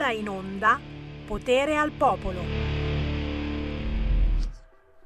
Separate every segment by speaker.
Speaker 1: ora in onda Potere al Popolo.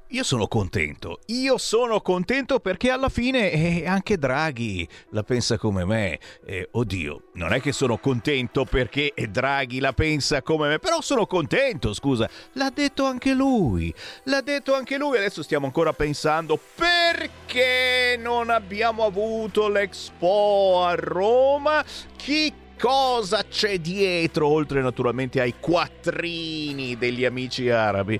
Speaker 2: Io sono contento, io sono contento perché alla fine eh, anche Draghi la pensa come me. Eh, oddio, non è che sono contento perché Draghi la pensa come me, però sono contento, scusa. L'ha detto anche lui, l'ha detto anche lui. Adesso stiamo ancora pensando perché non abbiamo avuto l'Expo a Roma. Chi cosa c'è dietro, oltre naturalmente ai quattrini degli amici arabi.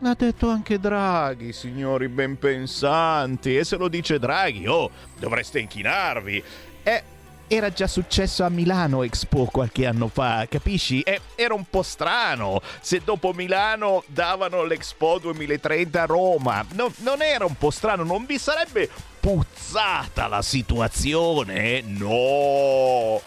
Speaker 2: L'ha detto anche Draghi, signori ben pensanti. E se lo dice Draghi, oh, dovreste inchinarvi. Eh, era già successo a Milano Expo qualche anno fa, capisci? Eh, era un po' strano se dopo Milano davano l'Expo 2030 a Roma. No, non era un po' strano, non vi sarebbe puzzata la situazione? No!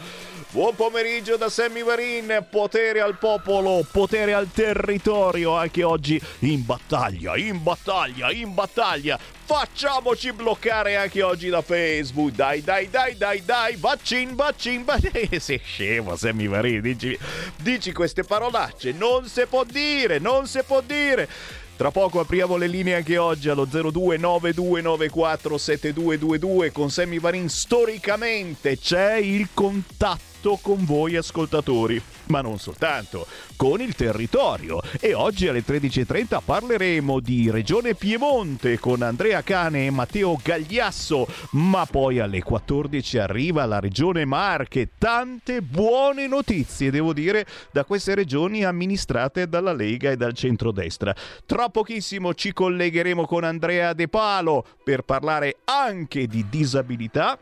Speaker 2: Buon pomeriggio da Sammy Varin, potere al popolo, potere al territorio, anche oggi in battaglia, in battaglia, in battaglia. Facciamoci bloccare anche oggi da Facebook. Dai, dai, dai, dai, dai, vaccin, vaccin, vaccin. Sei scemo, Sammy Varin, dici, dici queste parolacce. Non si può dire, non si può dire. Tra poco apriamo le linee anche oggi allo 0292947222 con Sammy Varin. Storicamente c'è il contatto con voi ascoltatori, ma non soltanto, con il territorio. E oggi alle 13.30 parleremo di Regione Piemonte con Andrea Cane e Matteo Gagliasso, ma poi alle 14 arriva la Regione Marche. Tante buone notizie, devo dire, da queste regioni amministrate dalla Lega e dal centrodestra. Tra pochissimo ci collegheremo con Andrea De Palo per parlare anche di disabilità,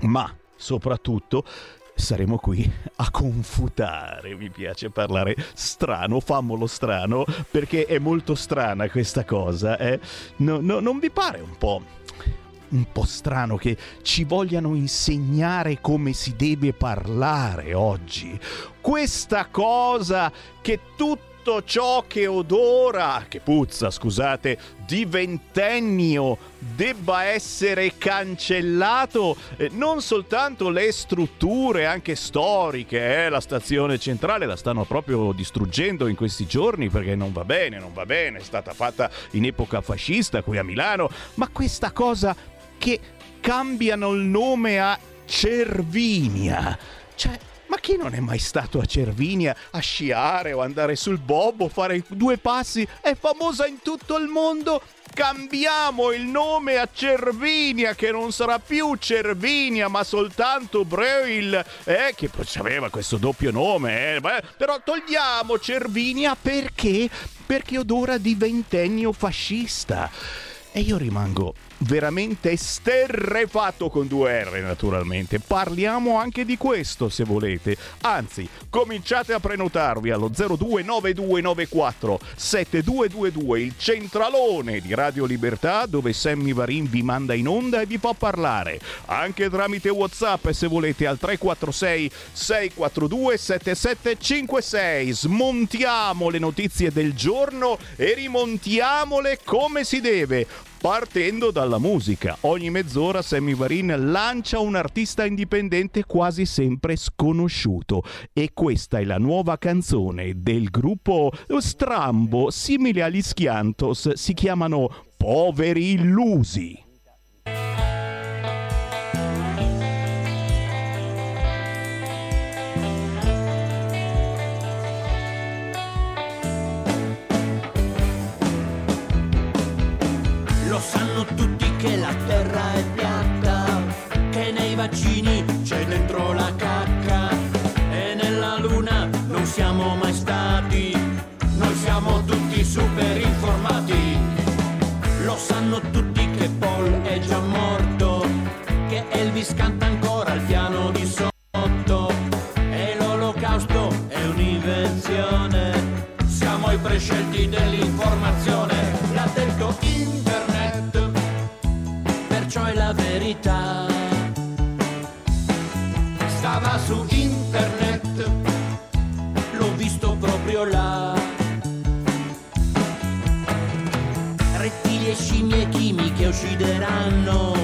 Speaker 2: ma soprattutto saremo qui a confutare. Mi piace parlare strano, fammolo strano, perché è molto strana questa cosa. Eh? No, no, non vi pare un po'? Un po' strano che ci vogliano insegnare come si deve parlare oggi. Questa cosa che tutti tutto ciò che odora, che puzza, scusate, di ventennio debba essere cancellato, eh, non soltanto le strutture anche storiche, eh, la stazione centrale la stanno proprio distruggendo in questi giorni perché non va bene, non va bene, è stata fatta in epoca fascista qui a Milano, ma questa cosa che cambiano il nome a Cervinia, cioè ma chi non è mai stato a Cervinia a sciare o andare sul bobo, fare due passi? È famosa in tutto il mondo cambiamo il nome a Cervinia, che non sarà più Cervinia, ma soltanto Breuil, eh, che aveva questo doppio nome, eh, beh, però togliamo Cervinia perché? Perché odora di ventennio fascista. E io rimango veramente sterrefatto con due R naturalmente. Parliamo anche di questo se volete. Anzi, cominciate a prenotarvi allo 029294 7222, il centralone di Radio Libertà dove Sammy Varin vi manda in onda e vi fa parlare. Anche tramite WhatsApp se volete al 346 642 7756. Smontiamo le notizie del giorno e rimontiamole come si deve partendo dalla musica. Ogni mezz'ora Sammy Varin lancia un artista indipendente quasi sempre sconosciuto e questa è la nuova canzone del gruppo Strambo, simile agli Schiantos, si chiamano Poveri Illusi.
Speaker 3: Che Elvis canta ancora al piano di sotto e l'olocausto è un'invenzione. Siamo i prescelti dell'informazione, l'ha detto internet, perciò è la verità. Stava su internet, l'ho visto proprio là. Rettili e scimmie chimiche uccideranno,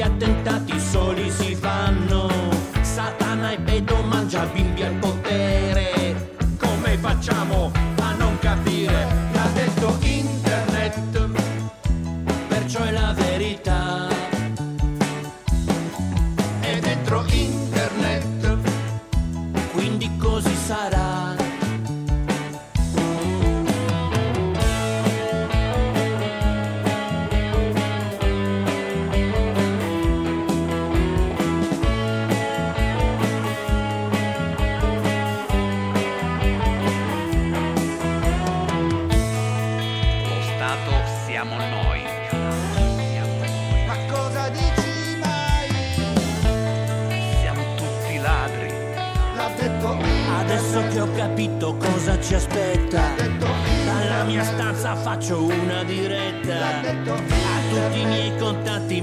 Speaker 3: gli attentati soli si fanno. Satana e Beto mangia bimbi al potere. Come facciamo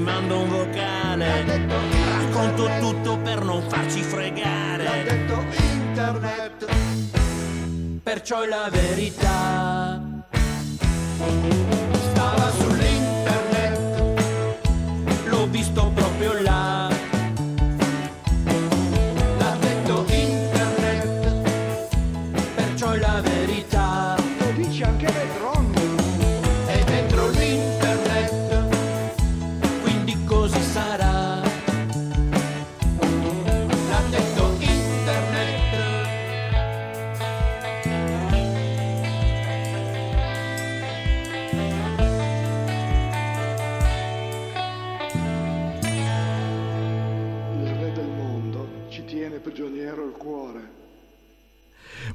Speaker 3: mando un vocale. Racconto tutto per non farci fregare. Perciò è la verità.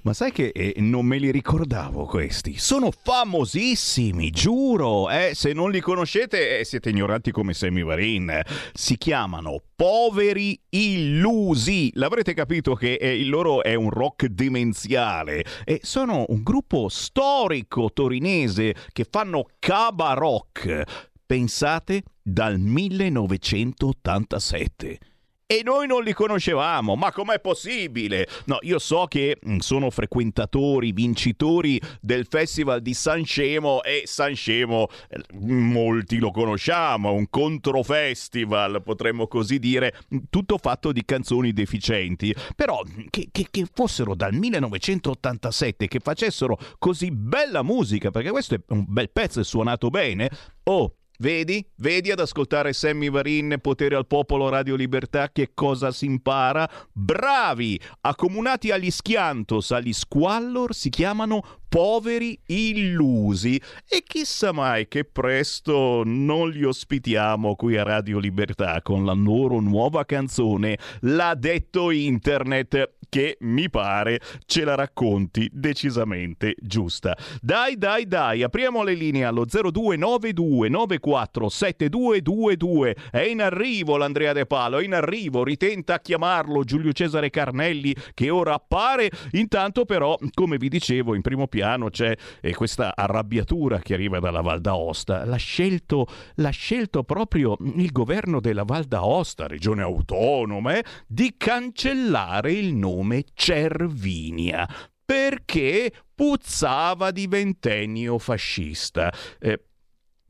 Speaker 2: Ma sai che eh, non me li ricordavo questi? Sono famosissimi, giuro! Eh, se non li conoscete eh, siete ignoranti come Sammy Varin. Si chiamano Poveri Illusi. L'avrete capito che eh, il loro è un rock demenziale. E sono un gruppo storico torinese che fanno caba rock. Pensate dal 1987 e noi non li conoscevamo. Ma com'è possibile? No, io so che mm, sono frequentatori, vincitori del Festival di San Scemo e San Scemo eh, molti lo conosciamo, un controfestival, potremmo così dire, tutto fatto di canzoni deficienti. Però mm, che, che- che fossero dal 1987, che facessero così bella musica, perché questo è un bel pezzo, è suonato bene. Oh, Vedi? Vedi ad ascoltare Sammy Varin, Potere al Popolo, Radio Libertà, che cosa si impara? Bravi! Accomunati agli schiantos, agli squallor, si chiamano poveri illusi. E chissà mai che presto non li ospitiamo qui a Radio Libertà con la loro nuova canzone, L'ha detto Internet, che mi pare ce la racconti decisamente giusta. Dai, dai, dai, apriamo le linee allo 0292 94 7222. È in arrivo l'Andrea De Palo, è in arrivo, ritenta a chiamarlo Giulio Cesare Carnelli che ora appare. Intanto però, come vi dicevo, in primo piano c'è eh, questa arrabbiatura che arriva dalla Val d'Aosta. L'ha scelto, l'ha scelto proprio il governo della Val d'Aosta, regione autonoma, eh, di cancellare il nome Cervinia perché puzzava di ventennio fascista. Eh,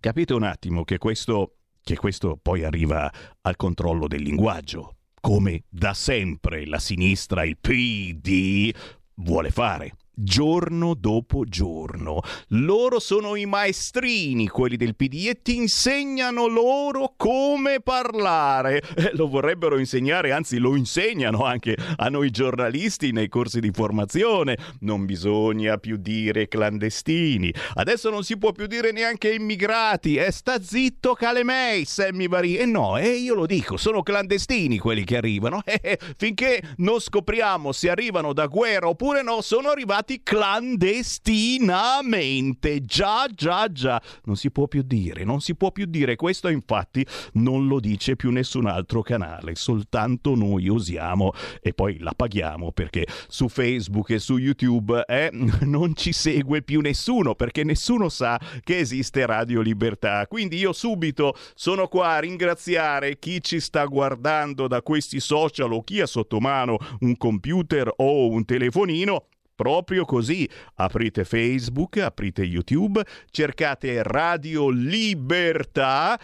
Speaker 2: capite un attimo che questo, che questo poi arriva al controllo del linguaggio, come da sempre la sinistra, il PD, vuole fare. Giorno dopo giorno. Loro sono i maestrini, quelli del PD, e ti insegnano loro come parlare. Eh, lo vorrebbero insegnare, anzi lo insegnano anche a noi giornalisti nei corsi di formazione. Non bisogna più dire clandestini. Adesso non si può più dire neanche immigrati. E sta zitto Calemei, Sammy Vari. E no, e io lo dico, sono clandestini quelli che arrivano. Eh, finché non scopriamo se arrivano da guerra oppure no, sono arrivati clandestinamente. Già, già, già. Non si può più dire, non si può più dire. Questo infatti non lo dice più nessun altro canale, soltanto noi usiamo e poi la paghiamo perché su Facebook e su YouTube eh, non ci segue più nessuno perché nessuno sa che esiste Radio Libertà. Quindi io subito sono qua a ringraziare chi ci sta guardando da questi social o chi ha sotto mano un computer o un telefonino Proprio così, aprite Facebook, aprite YouTube, cercate Radio Libertà.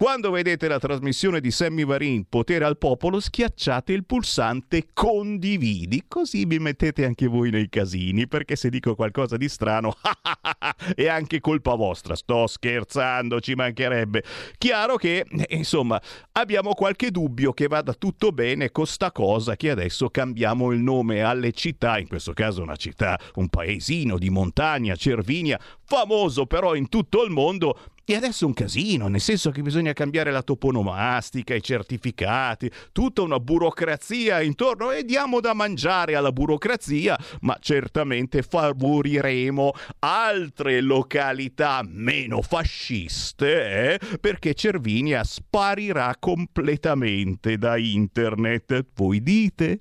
Speaker 2: Quando vedete la trasmissione di Sammy Varin, Potere al Popolo, schiacciate il pulsante condividi, così vi mettete anche voi nei casini, perché se dico qualcosa di strano è anche colpa vostra. Sto scherzando, ci mancherebbe. Chiaro che, eh, insomma, abbiamo qualche dubbio che vada tutto bene con sta cosa che adesso cambiamo il nome alle città, in questo caso una città, un paesino di montagna, Cervinia, famoso però in tutto il mondo E adesso è un casino, nel senso che bisogna cambiare la toponomastica, i certificati, tutta una burocrazia intorno e diamo da mangiare alla burocrazia, ma certamente favoriremo altre località meno fasciste, eh? perché Cervinia sparirà completamente da internet. Voi dite?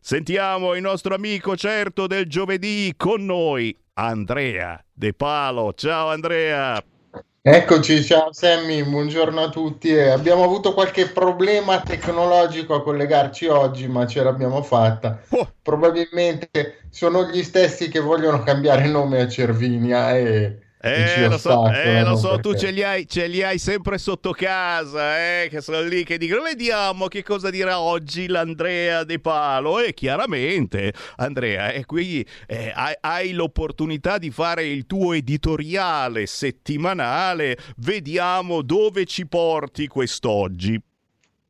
Speaker 2: Sentiamo il nostro amico certo del giovedì con noi, Andrea De Palo. Ciao Andrea!
Speaker 4: Eccoci, ciao Sammy, buongiorno a tutti. Eh, abbiamo avuto qualche problema tecnologico a collegarci oggi, ma ce l'abbiamo fatta. Oh. Probabilmente sono gli stessi che vogliono cambiare nome a Cervinia e
Speaker 2: eh, lo so, eh, lo so tu ce li, hai, ce li, hai, sempre sotto casa, eh, che sono lì che dicono vediamo che cosa dirà oggi l'Andrea De Palo e chiaramente Andrea, e qui eh, hai, hai, l'opportunità di fare il tuo editoriale settimanale, vediamo dove ci porti quest'oggi.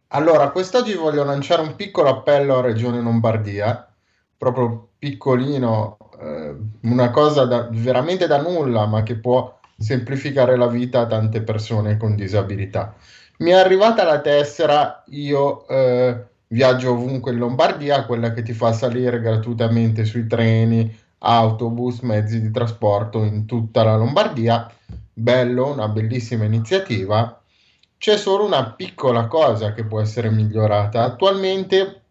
Speaker 4: Allora, quest'oggi voglio lanciare un piccolo appello a Regione Lombardia, proprio piccolino, eh, una cosa da, veramente da nulla, ma che può semplificare la vita a tante persone con disabilità. Mi è arrivata la tessera, io eh, viaggio ovunque in Lombardia, quella che ti fa salire gratuitamente sui treni, autobus, mezzi di trasporto in tutta la Lombardia. Bello, una bellissima iniziativa. C'è solo una piccola cosa che può essere migliorata. Attualmente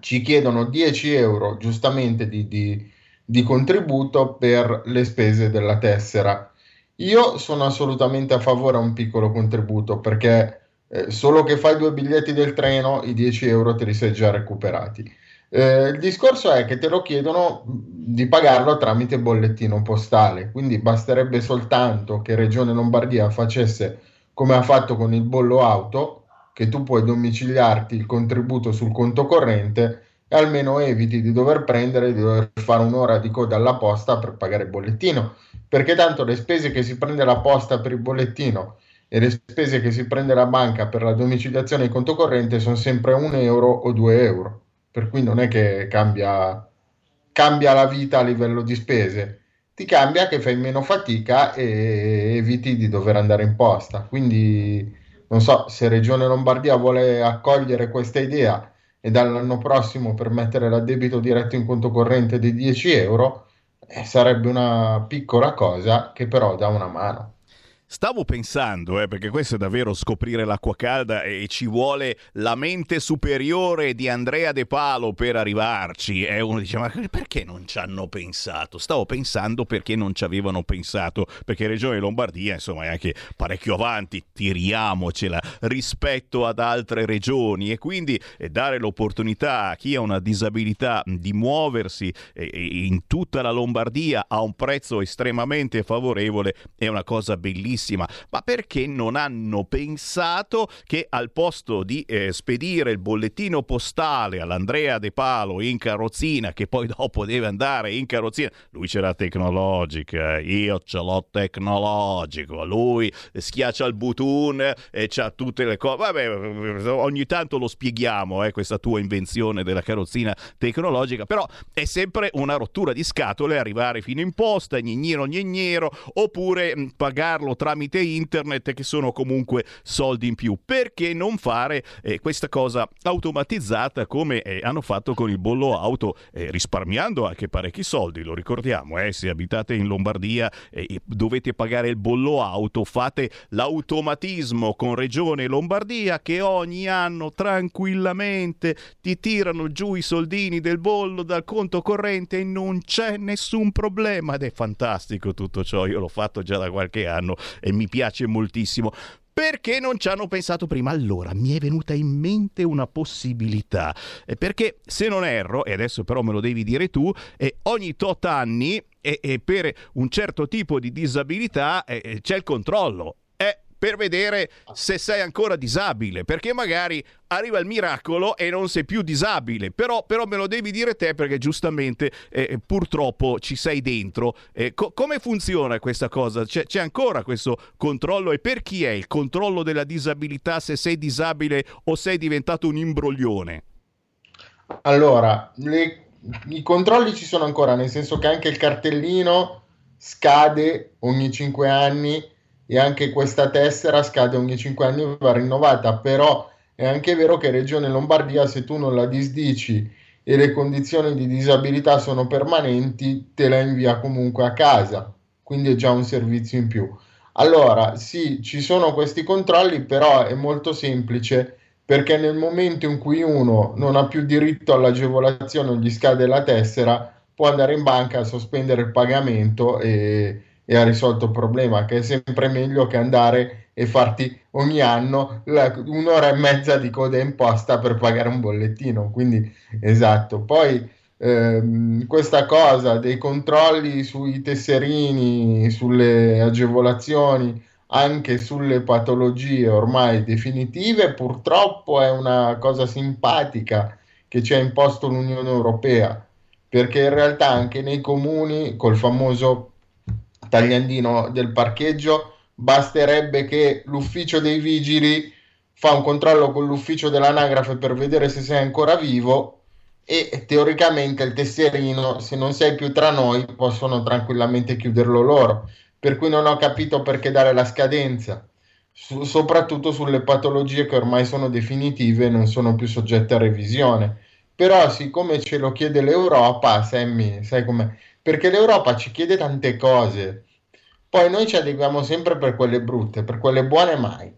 Speaker 4: ci chiedono 10 euro giustamente di, di di contributo per le spese della tessera. Io sono assolutamente a favore a un piccolo contributo perché eh, solo che fai due biglietti del treno i 10 euro te li sei già recuperati. Eh, il discorso è che te lo chiedono di pagarlo tramite bollettino postale, quindi basterebbe soltanto che Regione Lombardia facesse come ha fatto con il bollo auto, che tu puoi domiciliarti il contributo sul conto corrente e almeno eviti di dover prendere, di dover fare un'ora di coda alla posta per pagare il bollettino, perché tanto le spese che si prende la posta per il bollettino e le spese che si prende la banca per la domiciliazione in conto corrente sono sempre un euro o due euro, per cui non è che cambia, cambia la vita a livello di spese, ti cambia che fai meno fatica e eviti di dover andare in posta. Quindi non so se Regione Lombardia vuole accogliere questa idea e dall'anno prossimo permettere l'addebito diretto in conto corrente di 10 euro, eh, sarebbe una piccola cosa che però dà una mano.
Speaker 2: Stavo pensando, eh, perché questo è davvero scoprire l'acqua calda e ci vuole la mente superiore di Andrea De Palo per arrivarci. E uno dice, ma perché non ci hanno pensato? Stavo pensando perché non ci avevano pensato, perché Regione Lombardia, insomma, è anche parecchio avanti, tiriamocela rispetto ad altre regioni e quindi eh, dare l'opportunità a chi ha una disabilità di muoversi eh, in tutta la Lombardia a un prezzo estremamente favorevole è una cosa bellissima bellissima, ma perché non hanno pensato che al posto di eh, spedire il bollettino postale all'Andrea De Palo in carrozzina, che poi dopo deve andare in carrozzina, lui ce l'ha tecnologica, io ce l'ho tecnologico, lui schiaccia il button e c'ha tutte le cose, vabbè, ogni tanto lo spieghiamo, eh, questa tua invenzione della carrozzina tecnologica, però è sempre una rottura di scatole arrivare fino in posta, gnignero gnignero, oppure mh, pagarlo tra tramite internet che sono comunque soldi in più. Perché non fare eh, questa cosa automatizzata come eh, hanno fatto con il bollo auto, eh, risparmiando anche parecchi soldi, lo ricordiamo, eh, se abitate in Lombardia e dovete pagare il bollo auto, fate l'automatismo con Regione Lombardia che ogni anno tranquillamente ti tirano giù i soldini del bollo dal conto corrente e non c'è nessun problema ed è fantastico tutto ciò, io l'ho fatto già da qualche anno e mi piace moltissimo. Perché non ci hanno pensato prima? Allora mi è venuta in mente una possibilità. Eh, perché se non erro, e adesso però me lo devi dire tu, eh, ogni tot anni e, e, per un certo tipo di disabilità eh, eh c'è il controllo per vedere se sei ancora disabile, perché magari arriva il miracolo e non sei più disabile, però, però me lo devi dire te perché giustamente eh, purtroppo ci sei dentro. Eh, co- come funziona questa cosa? C'è, c'è, ancora questo controllo e per chi è il controllo della disabilità se sei disabile o sei diventato un imbroglione?
Speaker 4: Allora, le, i controlli ci sono ancora, nel senso che anche il cartellino scade ogni 5 anni e anche questa tessera scade ogni 5 anni e va rinnovata, però è anche vero che Regione Lombardia se tu non la disdici e le condizioni di disabilità sono permanenti, te la invia comunque a casa, quindi è già un servizio in più. Allora, sì, ci sono questi controlli, però è molto semplice perché nel momento in cui uno non ha più diritto all'agevolazione o gli scade la tessera, può andare in banca a sospendere il pagamento e, e ha risolto il problema, che è sempre meglio che andare e farti ogni anno la, un'ora e mezza di coda imposta per pagare un bollettino. Quindi, esatto. Poi ehm, questa cosa dei controlli sui tesserini, sulle agevolazioni, anche sulle patologie ormai definitive, purtroppo è una cosa simpatica che ci ha imposto l'Unione Europea, perché in realtà anche nei comuni, col famoso tagliandino del parcheggio, basterebbe che l'ufficio dei vigili fa un controllo con l'ufficio dell'anagrafe per vedere se sei ancora vivo e teoricamente il tesserino, se non sei più tra noi, possono tranquillamente chiuderlo loro. Per cui non ho capito perché dare la scadenza, su, soprattutto sulle patologie che ormai sono definitive e non sono più soggette a revisione. Però siccome ce lo chiede l'Europa, Sammy, sai com'è? Perché l'Europa ci chiede tante cose poi noi ci adeguiamo sempre per quelle brutte, per quelle buone mai.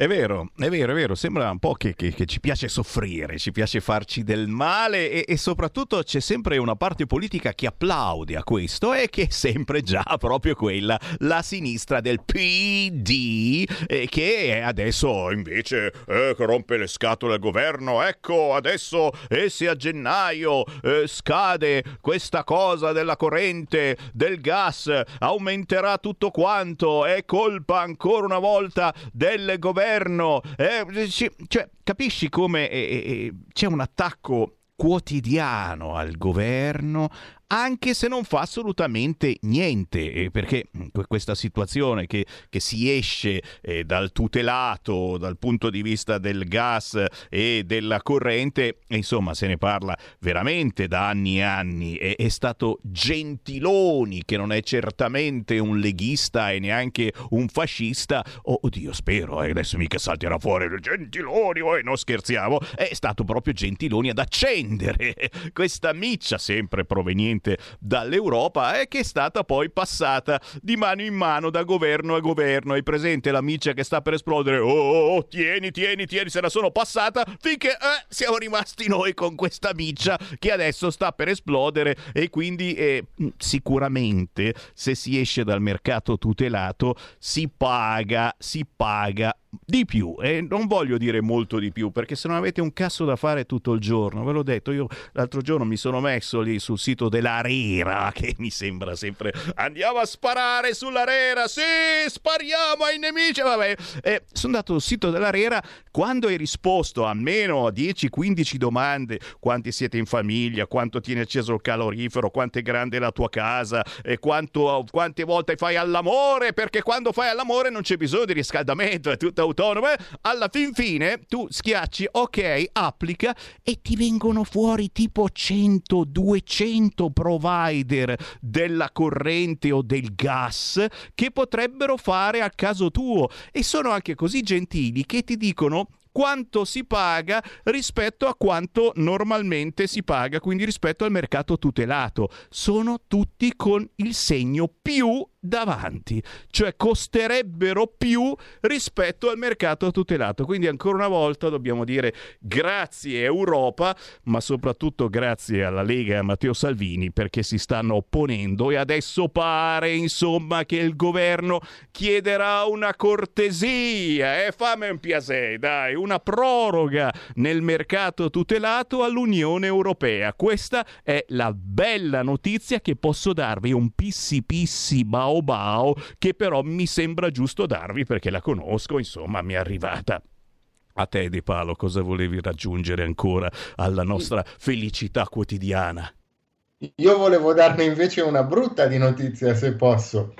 Speaker 2: È vero, è vero, è vero, sembra un po' che, che, che ci piace soffrire, ci piace farci del male e, e, soprattutto c'è sempre una parte politica che applaude a questo e che è sempre già proprio quella, la sinistra del PD, eh, che adesso invece eh, rompe le scatole al governo, ecco adesso eh, se a gennaio eh, scade questa cosa della corrente, del gas, aumenterà tutto quanto, è colpa ancora una volta del governo governo. Eh, cioè, capisci come eh, eh, c'è un attacco quotidiano al governo anche se non fa assolutamente niente, eh, perché questa situazione che, che si esce eh, dal tutelato dal punto di vista del gas e della corrente, insomma se ne parla veramente da anni e anni, è, è stato Gentiloni che non è certamente un leghista e neanche un fascista, oh, oddio spero, eh, adesso mica salterà fuori il Gentiloni, oh, non scherziamo, è stato proprio Gentiloni ad accendere questa miccia sempre proveniente proveniente dall'Europa e che è stata poi passata di mano in mano da governo a governo. Hai presente la miccia che sta per esplodere? Oh, oh, oh tieni, tieni, tieni, se la sono passata finché eh, siamo rimasti noi con questa miccia che adesso sta per esplodere e quindi eh, sicuramente se si esce dal mercato tutelato si paga, si paga di più e non voglio dire molto di più perché se non avete un cazzo da fare tutto il giorno ve l'ho detto io l'altro giorno mi sono messo lì sul sito dell'Arera che mi sembra sempre. Andiamo a sparare sull'Arera sì spariamo ai nemici vabbè. Eh, sono andato sul sito dell'Arera quando hai risposto a meno 10-15 domande quanti siete in famiglia quanto tiene acceso il calorifero quanto è grande la tua casa e quanto, quante volte fai all'amore perché quando fai all'amore non c'è bisogno di riscaldamento è tutto scelta autonoma, alla fin fine tu schiacci ok, applica e ti vengono fuori tipo 100, 200 provider della corrente o del gas che potrebbero fare a caso tuo e sono anche così gentili che ti dicono quanto si paga rispetto a quanto normalmente si paga, quindi rispetto al mercato tutelato. Sono tutti con il segno più davanti, cioè costerebbero più rispetto al mercato tutelato. Quindi ancora una volta dobbiamo dire grazie Europa, ma soprattutto grazie alla Lega e a Matteo Salvini perché si stanno opponendo e adesso pare insomma che il governo chiederà una cortesia, eh? fammi un piacere, dai, una proroga nel mercato tutelato all'Unione Europea. Questa è la bella notizia che posso darvi, un pissi pissi bao Bao Bao che però mi sembra giusto darvi perché la conosco, insomma mi è arrivata. A te Di Palo cosa volevi raggiungere ancora alla nostra felicità quotidiana?
Speaker 4: Io volevo darne invece una brutta di notizia se posso.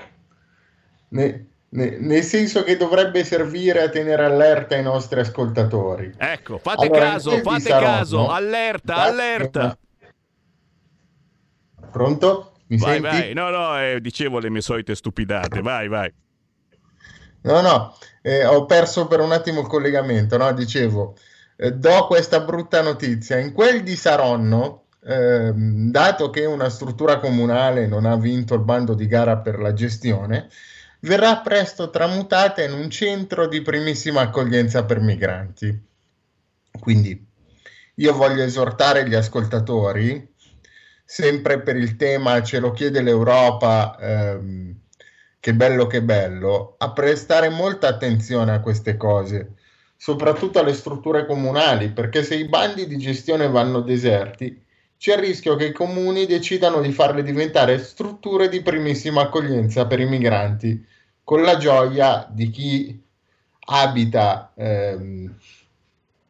Speaker 4: Ne, ne, nel senso che dovrebbe servire a tenere allerta i nostri ascoltatori.
Speaker 2: Ecco, fate allora, caso, fate caso, allerta, allerta.
Speaker 4: Pronto? Mi
Speaker 2: vai,
Speaker 4: senti?
Speaker 2: vai. No, no, eh, dicevo le mie solite stupidate. Vai, vai.
Speaker 4: No, no, eh, ho perso per un attimo il collegamento, no? Dicevo, eh, do questa brutta notizia. In quel di Saronno, eh, dato che una struttura comunale non ha vinto il bando di gara per la gestione, verrà presto tramutata in un centro di primissima accoglienza per migranti. Quindi io voglio esortare gli ascoltatori, sempre per il tema ce lo chiede l'Europa, ehm, che bello che bello, a prestare molta attenzione a queste cose, soprattutto alle strutture comunali, perché se i bandi di gestione vanno deserti, c'è il rischio che i comuni decidano di farle diventare strutture di primissima accoglienza per i migranti, con la gioia di chi abita ehm,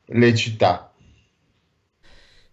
Speaker 4: le città.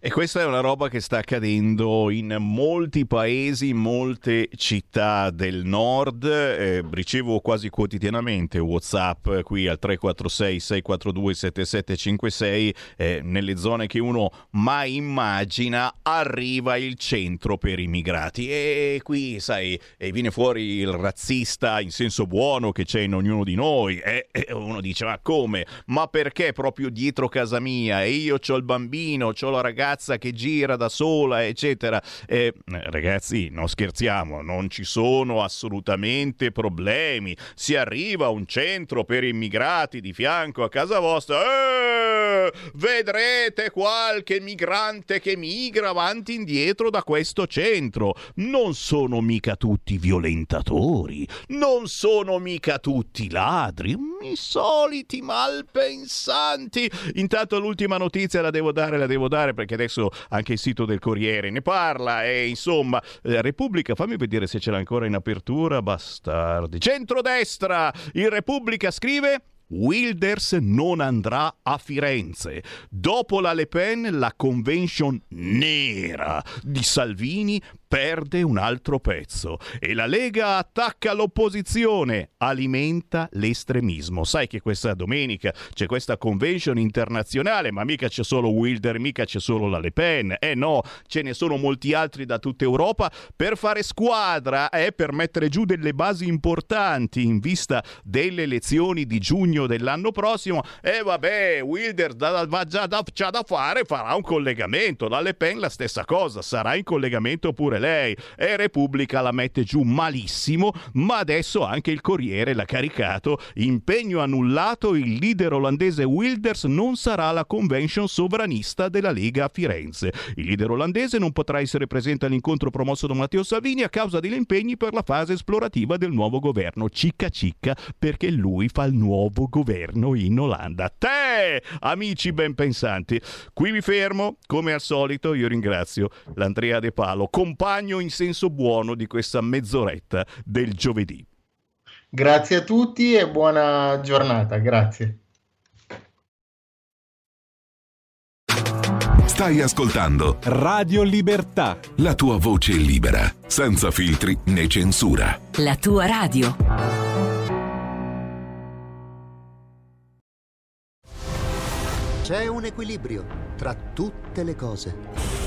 Speaker 2: E questa è una roba che sta accadendo in molti paesi, in molte città del nord. Eh, ricevo quasi quotidianamente WhatsApp qui al 346 642 7756 eh, nelle zone che uno mai immagina arriva il centro per immigrati e qui sai e viene fuori il razzista in senso buono che c'è in ognuno di noi e, e uno dice ma come? Ma perché proprio dietro casa mia e io ho il bambino, ho la ragazza ragazza che gira da sola, eccetera. Eh, ragazzi, non scherziamo, non ci sono assolutamente problemi. Si arriva a un centro per immigrati di fianco a casa vostra. Eh, vedrete qualche migrante che migra avanti e indietro da questo centro. Non sono mica tutti violentatori, non sono mica tutti ladri, i soliti malpensanti. Intanto l'ultima notizia la devo dare, la devo dare perché adesso anche il sito del Corriere ne parla e insomma eh, Repubblica, fammi vedere se ce l'ha ancora in apertura, bastardi. Centrodestra, il Repubblica scrive Wilders non andrà a Firenze. Dopo la Le Pen, la convention nera di Salvini perde un altro pezzo e la Lega attacca l'opposizione, alimenta l'estremismo. Sai che questa domenica c'è questa convention internazionale, ma mica c'è solo Wilder, mica c'è solo la Le Pen. Eh no, ce ne sono molti altri da tutta Europa per fare squadra e eh, per mettere giù delle basi importanti in vista delle elezioni di giugno dell'anno prossimo. E eh, vabbè, Wilder da, da, già da, c'ha da fare, farà un collegamento. La Le Pen la stessa cosa, sarà in collegamento pure pure lei. E Repubblica la mette giù malissimo, ma adesso anche il Corriere l'ha caricato. Impegno annullato, il leader olandese Wilders non sarà alla convention sovranista della Lega a Firenze. Il leader olandese non potrà essere presente all'incontro promosso da Matteo Salvini a causa degli impegni per la fase esplorativa del nuovo governo. Cicca cicca perché lui fa il nuovo governo in Olanda. Te, amici ben pensanti. Qui mi fermo, come al solito io ringrazio l'Andrea De Palo, compagno compagno in senso buono di questa mezz'oretta del giovedì.
Speaker 4: Grazie a tutti e buona giornata, grazie.
Speaker 5: Stai ascoltando
Speaker 6: Radio Libertà.
Speaker 5: La tua voce libera, senza filtri né censura.
Speaker 7: La tua radio.
Speaker 8: C'è un equilibrio tra tutte le cose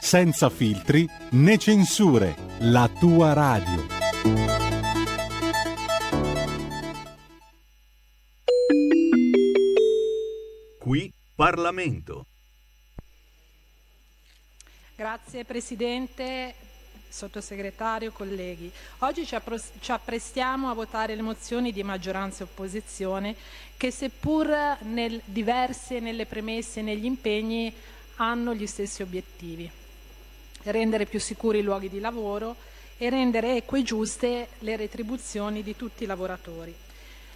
Speaker 6: senza filtri né censure, la tua radio.
Speaker 2: Qui Parlamento.
Speaker 1: Grazie Presidente.
Speaker 9: sottosegretario, colleghi. Oggi ci, apprestiamo a votare le mozioni di maggioranza e opposizione che seppur nel, diverse nelle premesse e negli impegni hanno gli stessi obiettivi. Rendere più sicuri i luoghi di lavoro e rendere eque e giuste le retribuzioni di tutti i lavoratori.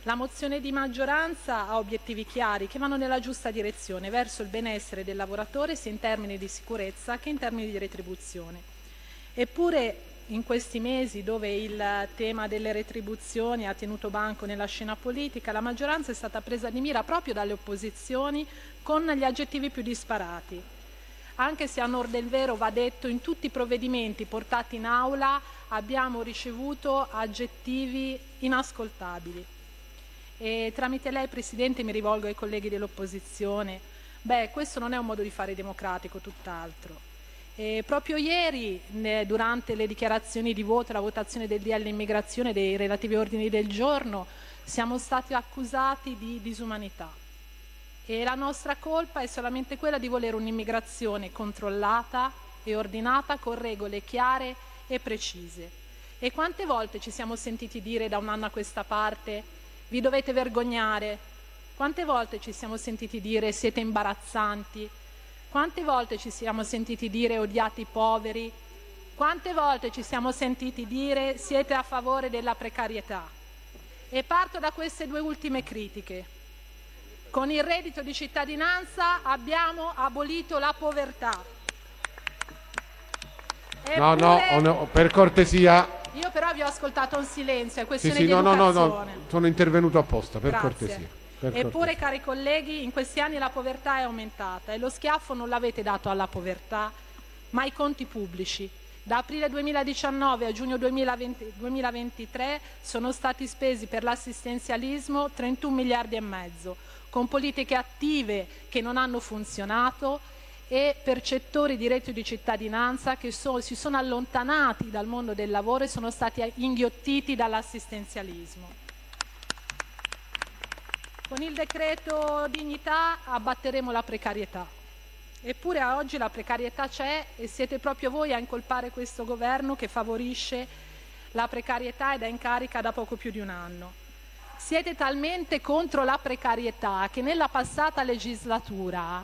Speaker 9: La mozione di maggioranza ha obiettivi chiari che vanno nella giusta direzione verso il benessere del lavoratore sia in termini di sicurezza che in termini di retribuzione. Eppure in questi mesi dove il tema delle retribuzioni ha tenuto banco nella scena politica, la maggioranza è stata presa di mira proprio dalle opposizioni con gli aggettivi più disparati. Anche se a onor del vero va detto in tutti i provvedimenti portati in aula abbiamo ricevuto aggettivi inascoltabili. E tramite lei, Presidente, mi rivolgo ai colleghi dell'opposizione. Beh, questo non è un modo di fare democratico, tutt'altro. E proprio ieri, durante le dichiarazioni di voto e la votazione del DL immigrazione dei relativi ordini del giorno, siamo stati accusati di disumanità. E la nostra colpa è solamente quella di volere un'immigrazione controllata e ordinata con regole chiare e precise. E quante volte ci siamo sentiti dire da un anno a questa parte vi dovete vergognare. Quante volte ci siamo sentiti dire siete imbarazzanti? Quante volte ci siamo sentiti dire odiate i poveri? Quante volte ci siamo sentiti dire siete a favore della precarietà? E parto da queste due ultime critiche. Con il reddito di cittadinanza abbiamo abolito la povertà.
Speaker 10: No, no, no, per cortesia.
Speaker 9: Io però vi ho ascoltato un silenzio, è questione
Speaker 10: sì,
Speaker 9: di
Speaker 10: no, no, no,
Speaker 9: no,
Speaker 10: sono intervenuto apposta, per
Speaker 9: Grazie.
Speaker 10: cortesia. Per
Speaker 9: Eppure,
Speaker 10: cortesia.
Speaker 9: cari colleghi, in questi anni la povertà è aumentata e lo schiaffo non l'avete dato alla povertà, ma ai conti pubblici. Da aprile 2019 a giugno 2020 2023 sono stati spesi per l'assistenzialismo 31 miliardi e mezzo, con politiche attive che non hanno funzionato e percettori di reddito di cittadinanza che so- si sono allontanati dal mondo del lavoro e sono stati inghiottiti dall'assistenzialismo. Con il decreto dignità abbatteremo la precarietà. Eppure a oggi la precarietà c'è e siete proprio voi a incolpare questo governo che favorisce la precarietà ed è in carica da poco più di un anno. Siete talmente contro la precarietà che nella passata legislatura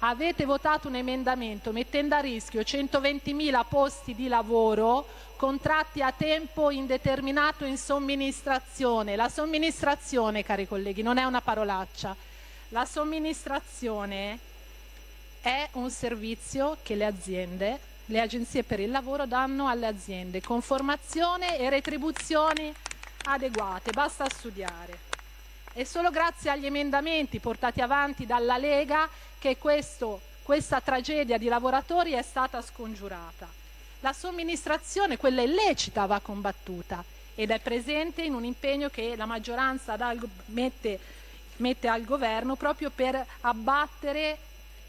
Speaker 9: avete votato un emendamento mettendo a rischio 120.000 posti di lavoro, contratti a tempo indeterminato in somministrazione. La somministrazione, cari colleghi, non è una parolaccia. La somministrazione è un servizio che le aziende, le agenzie per il lavoro danno alle aziende con formazione e retribuzioni adeguate, basta studiare. È solo grazie agli emendamenti portati avanti dalla Lega che questo, questa tragedia di lavoratori è stata scongiurata. La somministrazione, quella illecita, va combattuta ed è presente in un impegno che la maggioranza mette, mette al governo proprio per abbattere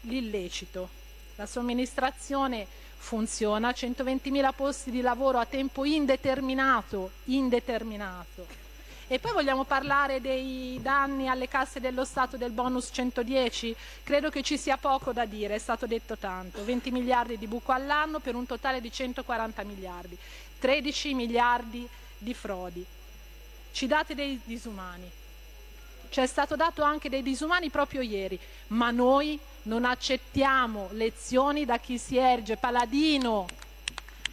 Speaker 9: l'illecito. La somministrazione funziona, 120.000 posti di lavoro a tempo indeterminato, indeterminato. E poi vogliamo parlare dei danni alle casse dello Stato del bonus 110? Credo che ci sia poco da dire, è stato detto tanto. 20 miliardi di buco all'anno per un totale di 140 miliardi, 13 miliardi di frodi. Ci date dei disumani. Ci è stato dato anche dei disumani proprio ieri, ma noi non accettiamo lezioni da chi si erge paladino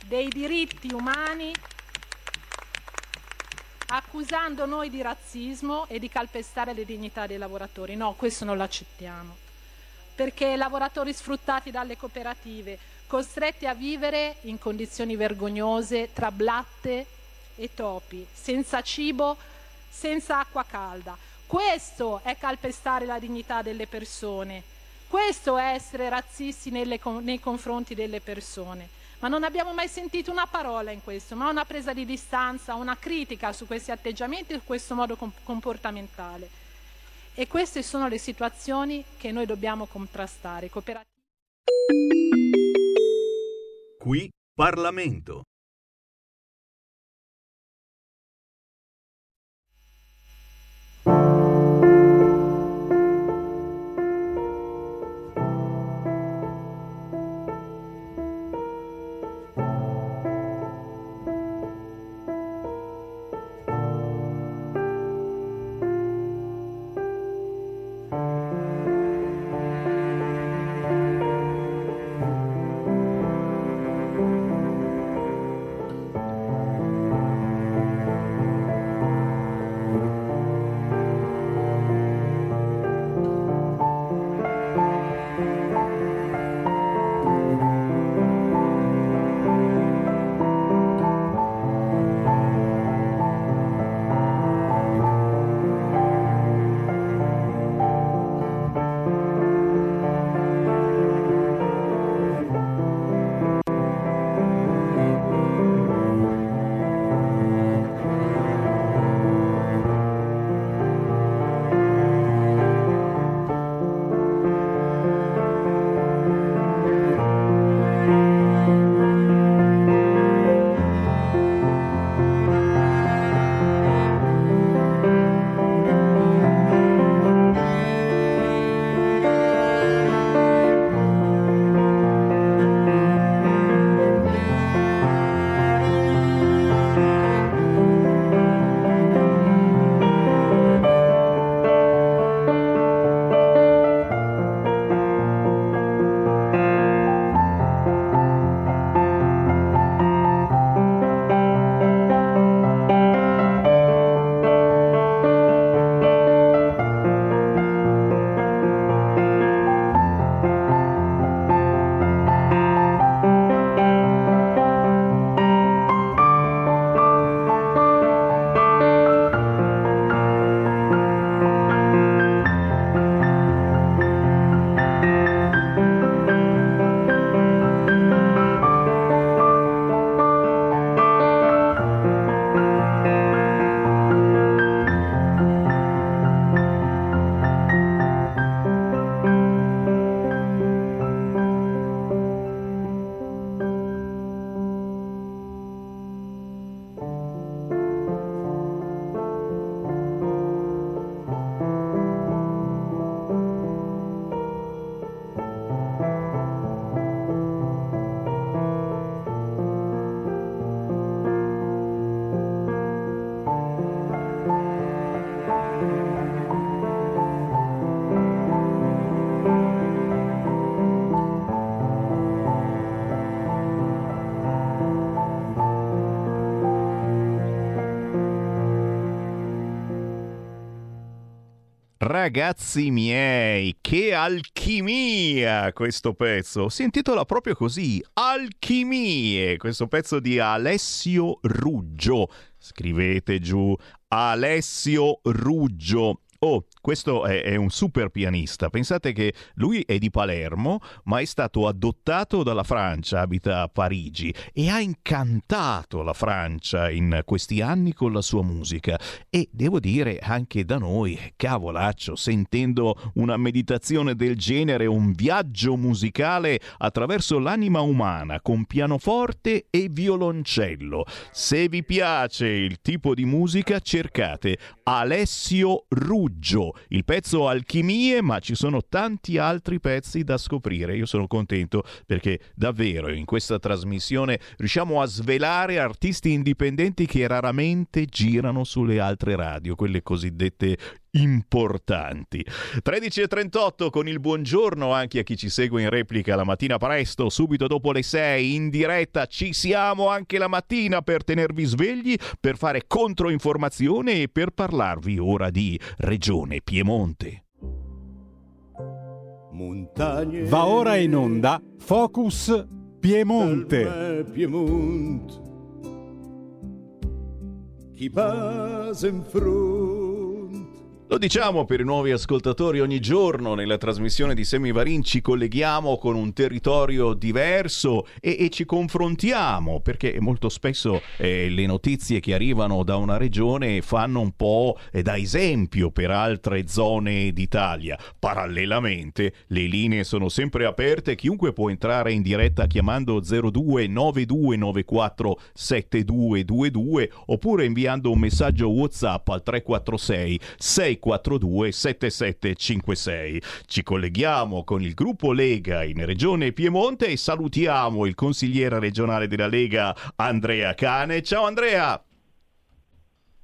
Speaker 9: dei diritti umani accusando noi di razzismo e di calpestare le dignità dei lavoratori. No, questo non lo accettiamo. Perché lavoratori sfruttati dalle cooperative, costretti a vivere in condizioni vergognose tra blatte e topi, senza cibo, senza acqua calda. Questo è calpestare la dignità delle persone. Questo è essere razzisti nelle, nei confronti delle persone ma non abbiamo mai sentito una parola in questo, ma una presa di distanza, una critica su questi atteggiamenti e su questo modo comportamentale. E queste sono le situazioni che noi dobbiamo contrastare.
Speaker 11: Qui Parlamento.
Speaker 2: Ragazzi miei, che alchimia questo pezzo! Si intitola proprio così, Alchimie, questo pezzo di Alessio Ruggio. Scrivete giù Alessio Ruggio. Oh, questo è, è, un super pianista. Pensate che lui è di Palermo, ma è stato adottato dalla Francia, abita a Parigi e ha incantato la Francia in questi anni con la sua musica. E devo dire anche da noi, cavolaccio, sentendo una meditazione del genere, un viaggio musicale attraverso l'anima umana con pianoforte e violoncello. Se vi piace il tipo di musica, cercate Alessio Ruggio il pezzo Alchimie, ma ci sono tanti altri pezzi da scoprire. Io sono contento perché davvero in questa trasmissione riusciamo a svelare artisti indipendenti che raramente girano sulle altre radio, quelle cosiddette importanti. 13.38 con il buongiorno anche a chi ci segue in replica la mattina presto, subito dopo le 6 in diretta. Ci siamo anche la mattina per tenervi svegli, per fare controinformazione e per parlarvi ora di Regione Piemonte.
Speaker 6: Montagne Va ora in onda Focus Piemonte.
Speaker 12: Piemonte. Chi passa in fronte
Speaker 2: lo diciamo per i nuovi ascoltatori, ogni giorno nella trasmissione di Semivarin ci colleghiamo con un territorio diverso e, e ci confrontiamo perché molto spesso eh, le notizie che arrivano da una regione fanno un po' eh, da esempio per altre zone d'Italia. Parallelamente le linee sono sempre aperte, chiunque può entrare in diretta chiamando 029294 7222 oppure inviando un messaggio WhatsApp al 346 6 642 7756. Ci colleghiamo con il gruppo Lega in Regione Piemonte e salutiamo il consigliere regionale della Lega Andrea Cane. Ciao Andrea!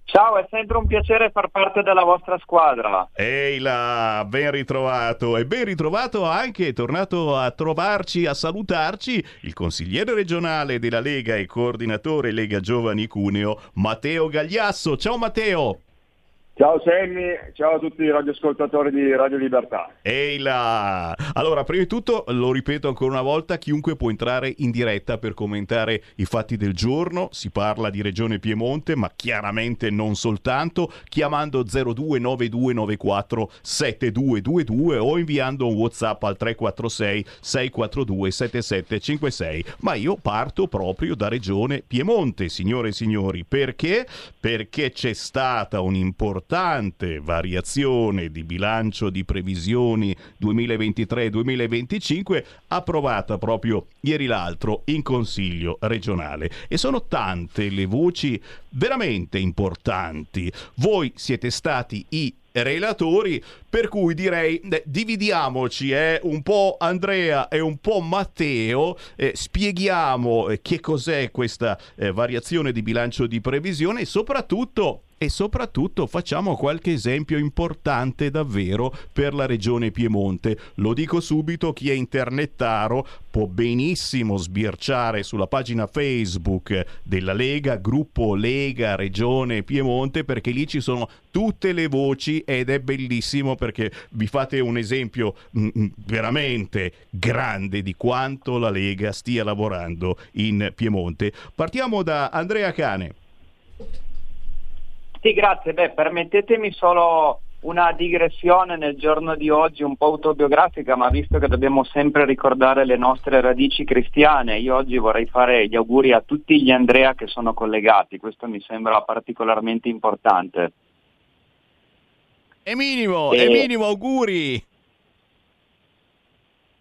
Speaker 13: Ciao, è sempre un piacere far parte della vostra squadra.
Speaker 2: Ehi là, ben ritrovato e ben ritrovato anche, è tornato a trovarci, a salutarci, il consigliere regionale della Lega e coordinatore Lega Giovani Cuneo, Matteo Gagliasso. Ciao Matteo!
Speaker 14: Ciao Sammy, ciao a tutti i radioascoltatori di Radio Libertà.
Speaker 2: Ehi là! Allora, prima di tutto, lo ripeto ancora una volta, chiunque può entrare in diretta per commentare i fatti del giorno, si parla di Regione Piemonte, ma chiaramente non soltanto, chiamando 029294 7222 o inviando un WhatsApp al 346 642 7756. Ma io parto proprio da Regione Piemonte, signore e signori, perché? Perché c'è stata un'importante importante variazione di bilancio di previsioni 2023-2025 approvata proprio ieri l'altro in Consiglio regionale. E sono tante le voci veramente importanti. Voi siete stati i relatori, per cui direi eh, dividiamoci, eh, un po' Andrea e un po' Matteo, eh, spieghiamo eh, che cos'è questa eh, variazione di bilancio di previsione e soprattutto e soprattutto facciamo qualche esempio importante davvero per la regione Piemonte. Lo dico subito, chi è internettaro può benissimo sbirciare sulla pagina Facebook della Lega, gruppo Lega Regione Piemonte, perché lì ci sono tutte le voci ed è bellissimo perché vi fate un esempio mm, mm, veramente grande di quanto la Lega stia lavorando in Piemonte. Partiamo da Andrea Cane.
Speaker 13: Sì, grazie. Beh, permettetemi solo una digressione nel giorno di oggi un po' autobiografica, ma visto che dobbiamo sempre ricordare le nostre radici cristiane, io oggi vorrei fare gli auguri a tutti gli Andrea che sono collegati, questo mi sembra particolarmente importante.
Speaker 2: È minimo, e... è minimo, auguri!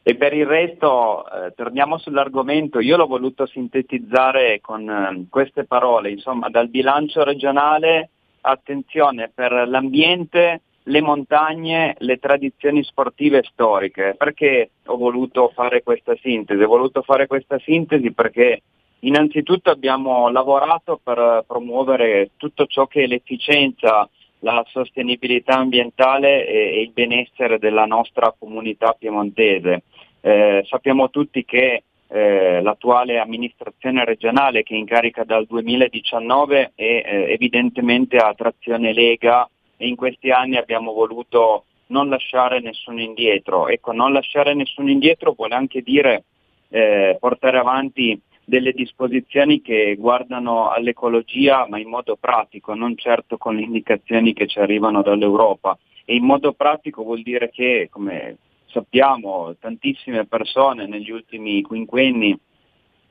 Speaker 13: E per il resto, eh, torniamo sull'argomento, io l'ho voluto sintetizzare con eh, queste parole, insomma, dal bilancio regionale attenzione per l'ambiente, le montagne, le tradizioni sportive storiche. Perché ho voluto fare questa sintesi? Ho voluto fare questa sintesi perché innanzitutto abbiamo lavorato per promuovere tutto ciò che è l'efficienza, la sostenibilità ambientale e, il benessere della nostra comunità piemontese. Eh, sappiamo tutti che eh, l'attuale amministrazione regionale che è in carica dal 2019 è eh, evidentemente a trazione Lega e in questi anni abbiamo voluto non lasciare nessuno indietro. Ecco, non lasciare nessuno indietro vuole anche dire eh, portare avanti delle disposizioni che guardano all'ecologia ma in modo pratico, non certo con le indicazioni che ci arrivano dall'Europa. E in modo pratico vuol dire che, come sappiamo, tantissime persone negli ultimi quinquenni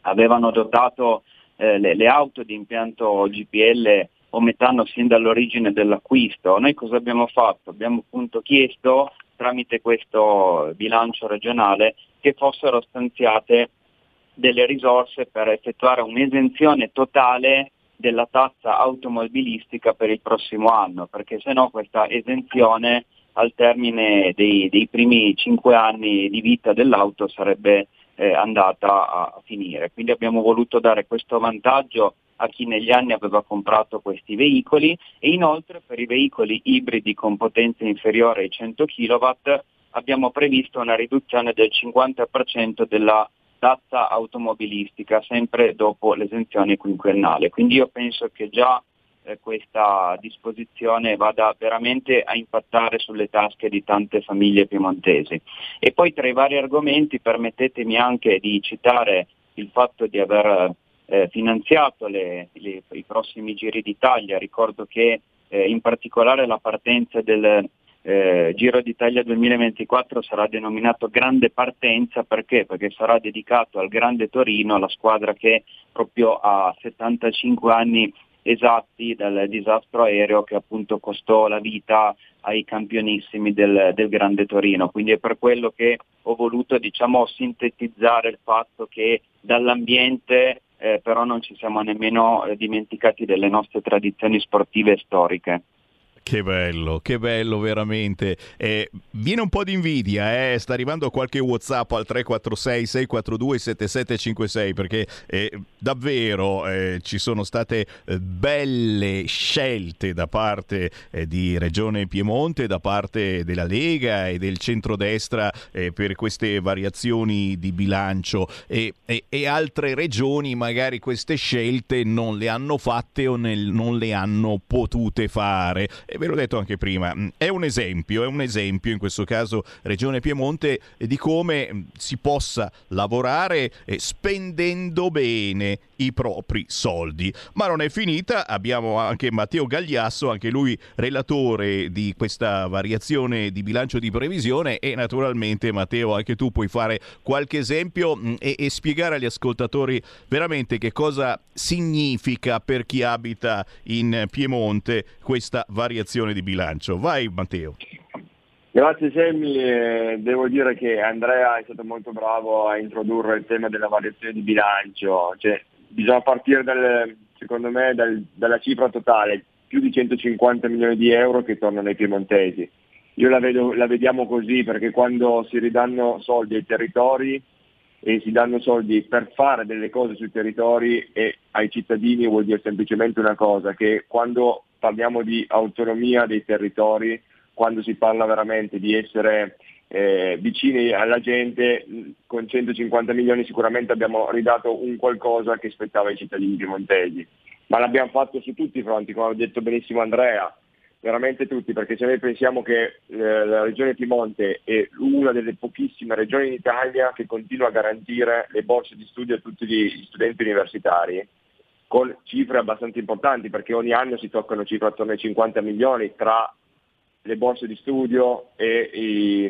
Speaker 13: avevano dotato eh, le, le auto di impianto GPL o metano sin dall'origine dell'acquisto. Noi cosa abbiamo fatto? Abbiamo appunto chiesto tramite questo bilancio regionale che fossero stanziate delle risorse per effettuare un'esenzione totale della tassa automobilistica per il prossimo anno, perché se no questa esenzione al termine dei, dei primi cinque anni di vita dell'auto sarebbe eh, andata a finire. Quindi abbiamo voluto dare questo vantaggio a chi negli anni aveva comprato questi veicoli e inoltre per i veicoli ibridi con potenza inferiore ai 100 kW abbiamo previsto una riduzione del 50% della tassa automobilistica sempre dopo l'esenzione quinquennale. Quindi io penso che già eh, questa disposizione vada veramente a impattare sulle tasche di tante famiglie piemontesi. E poi tra i vari argomenti permettetemi anche di citare il fatto di aver eh, finanziato le, le, i prossimi giri d'Italia. Ricordo che eh, in particolare la partenza del eh, Giro d'Italia 2024 sarà denominato Grande Partenza perché? Perché sarà dedicato al Grande Torino, la squadra che proprio a 75 anni esatti dal disastro aereo che appunto costò la vita ai campionissimi del, del, Grande Torino. Quindi è per quello che ho voluto diciamo, sintetizzare il fatto che dall'ambiente eh, però non ci siamo nemmeno eh, dimenticati delle nostre tradizioni sportive e storiche.
Speaker 2: Che bello, che bello veramente. Eh, viene un po' di invidia, eh? sta arrivando qualche WhatsApp al 346 642 7756 perché eh, davvero eh, ci sono state eh, belle scelte da parte eh, di Regione Piemonte, da parte della Lega e del centrodestra per queste variazioni di bilancio e, e, e, altre regioni magari queste scelte non le hanno fatte o nel, non le hanno potute fare e ve l'ho detto anche prima, mm, è un esempio, è un esempio in questo caso Regione Piemonte di come mm, si possa lavorare eh, spendendo bene i propri soldi. Ma non è finita, abbiamo anche Matteo Gagliasso, anche lui relatore di questa variazione di bilancio di previsione e naturalmente Matteo anche tu puoi fare qualche esempio mm, e, e spiegare agli ascoltatori veramente che cosa significa per chi abita in Piemonte questa variazione di bilancio. Vai Matteo.
Speaker 14: Grazie Semmi, devo dire che Andrea è stato molto bravo a introdurre il tema della variazione di bilancio, cioè, bisogna partire dal, secondo me dal, dalla cifra totale, più di 150 milioni di euro che tornano ai piemontesi. Io la, vedo, la vediamo così perché quando si ridanno soldi ai territori e si danno soldi per fare delle cose sui territori e ai cittadini vuol dire semplicemente una cosa, che quando parliamo di autonomia dei territori, quando si parla veramente di essere eh, vicini alla gente, con 150 milioni sicuramente abbiamo ridato un qualcosa che spettava ai cittadini piemontesi. Ma l'abbiamo fatto su tutti i fronti, come ha detto benissimo Andrea, veramente tutti, perché se noi pensiamo che eh, la regione Piemonte è una delle pochissime regioni in Italia che continua a garantire le borse di studio a tutti gli studenti universitari, con cifre abbastanza importanti, perché ogni anno si toccano cifre attorno ai 50 milioni tra le borse di studio e, i,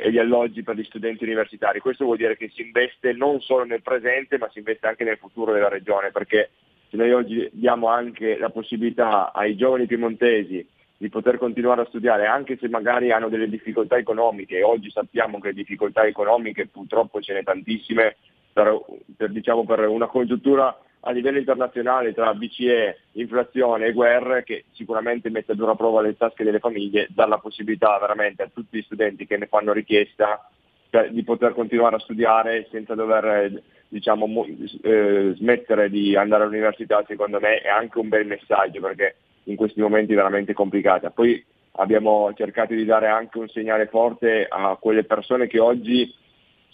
Speaker 14: e, gli alloggi per gli studenti universitari. Questo vuol dire che si investe non solo nel presente ma si investe anche nel futuro della regione perché se noi oggi diamo anche la possibilità ai giovani piemontesi di poter continuare a studiare anche se magari hanno delle difficoltà economiche e oggi sappiamo che difficoltà economiche purtroppo ce ne tantissime per, per, diciamo, per una congiuntura a livello internazionale tra BCE, inflazione e guerre che sicuramente mette a dura prova le tasche delle famiglie, dà la possibilità veramente a tutti gli studenti che ne fanno richiesta cioè, di poter continuare a studiare senza dover diciamo, eh, smettere di andare all'università, secondo me è anche un bel messaggio perché in questi momenti veramente complicati. Poi abbiamo cercato di dare anche un segnale forte a quelle persone che oggi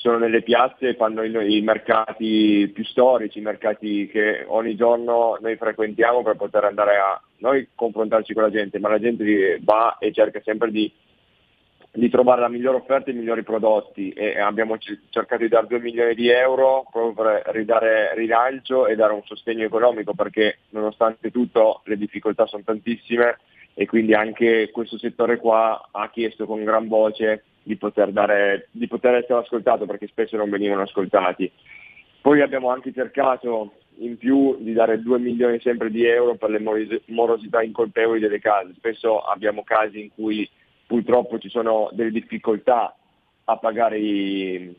Speaker 14: sono nelle piazze e fanno i, i, mercati più storici, i mercati che ogni giorno noi frequentiamo per poter andare a noi confrontarci con la gente, ma la gente va e cerca sempre di di trovare la migliore offerta e i migliori prodotti. E abbiamo cercato di dare 2 milioni di euro proprio per ridare rilancio e dare un sostegno economico perché nonostante tutto le difficoltà sono tantissime e quindi anche questo settore qua ha chiesto con gran voce di poter, dare, di poter essere ascoltato perché spesso non venivano ascoltati. Poi abbiamo anche cercato in più di dare 2 milioni sempre di euro per le morosità incolpevoli delle case. Spesso abbiamo casi in cui purtroppo ci sono delle difficoltà a pagare, i,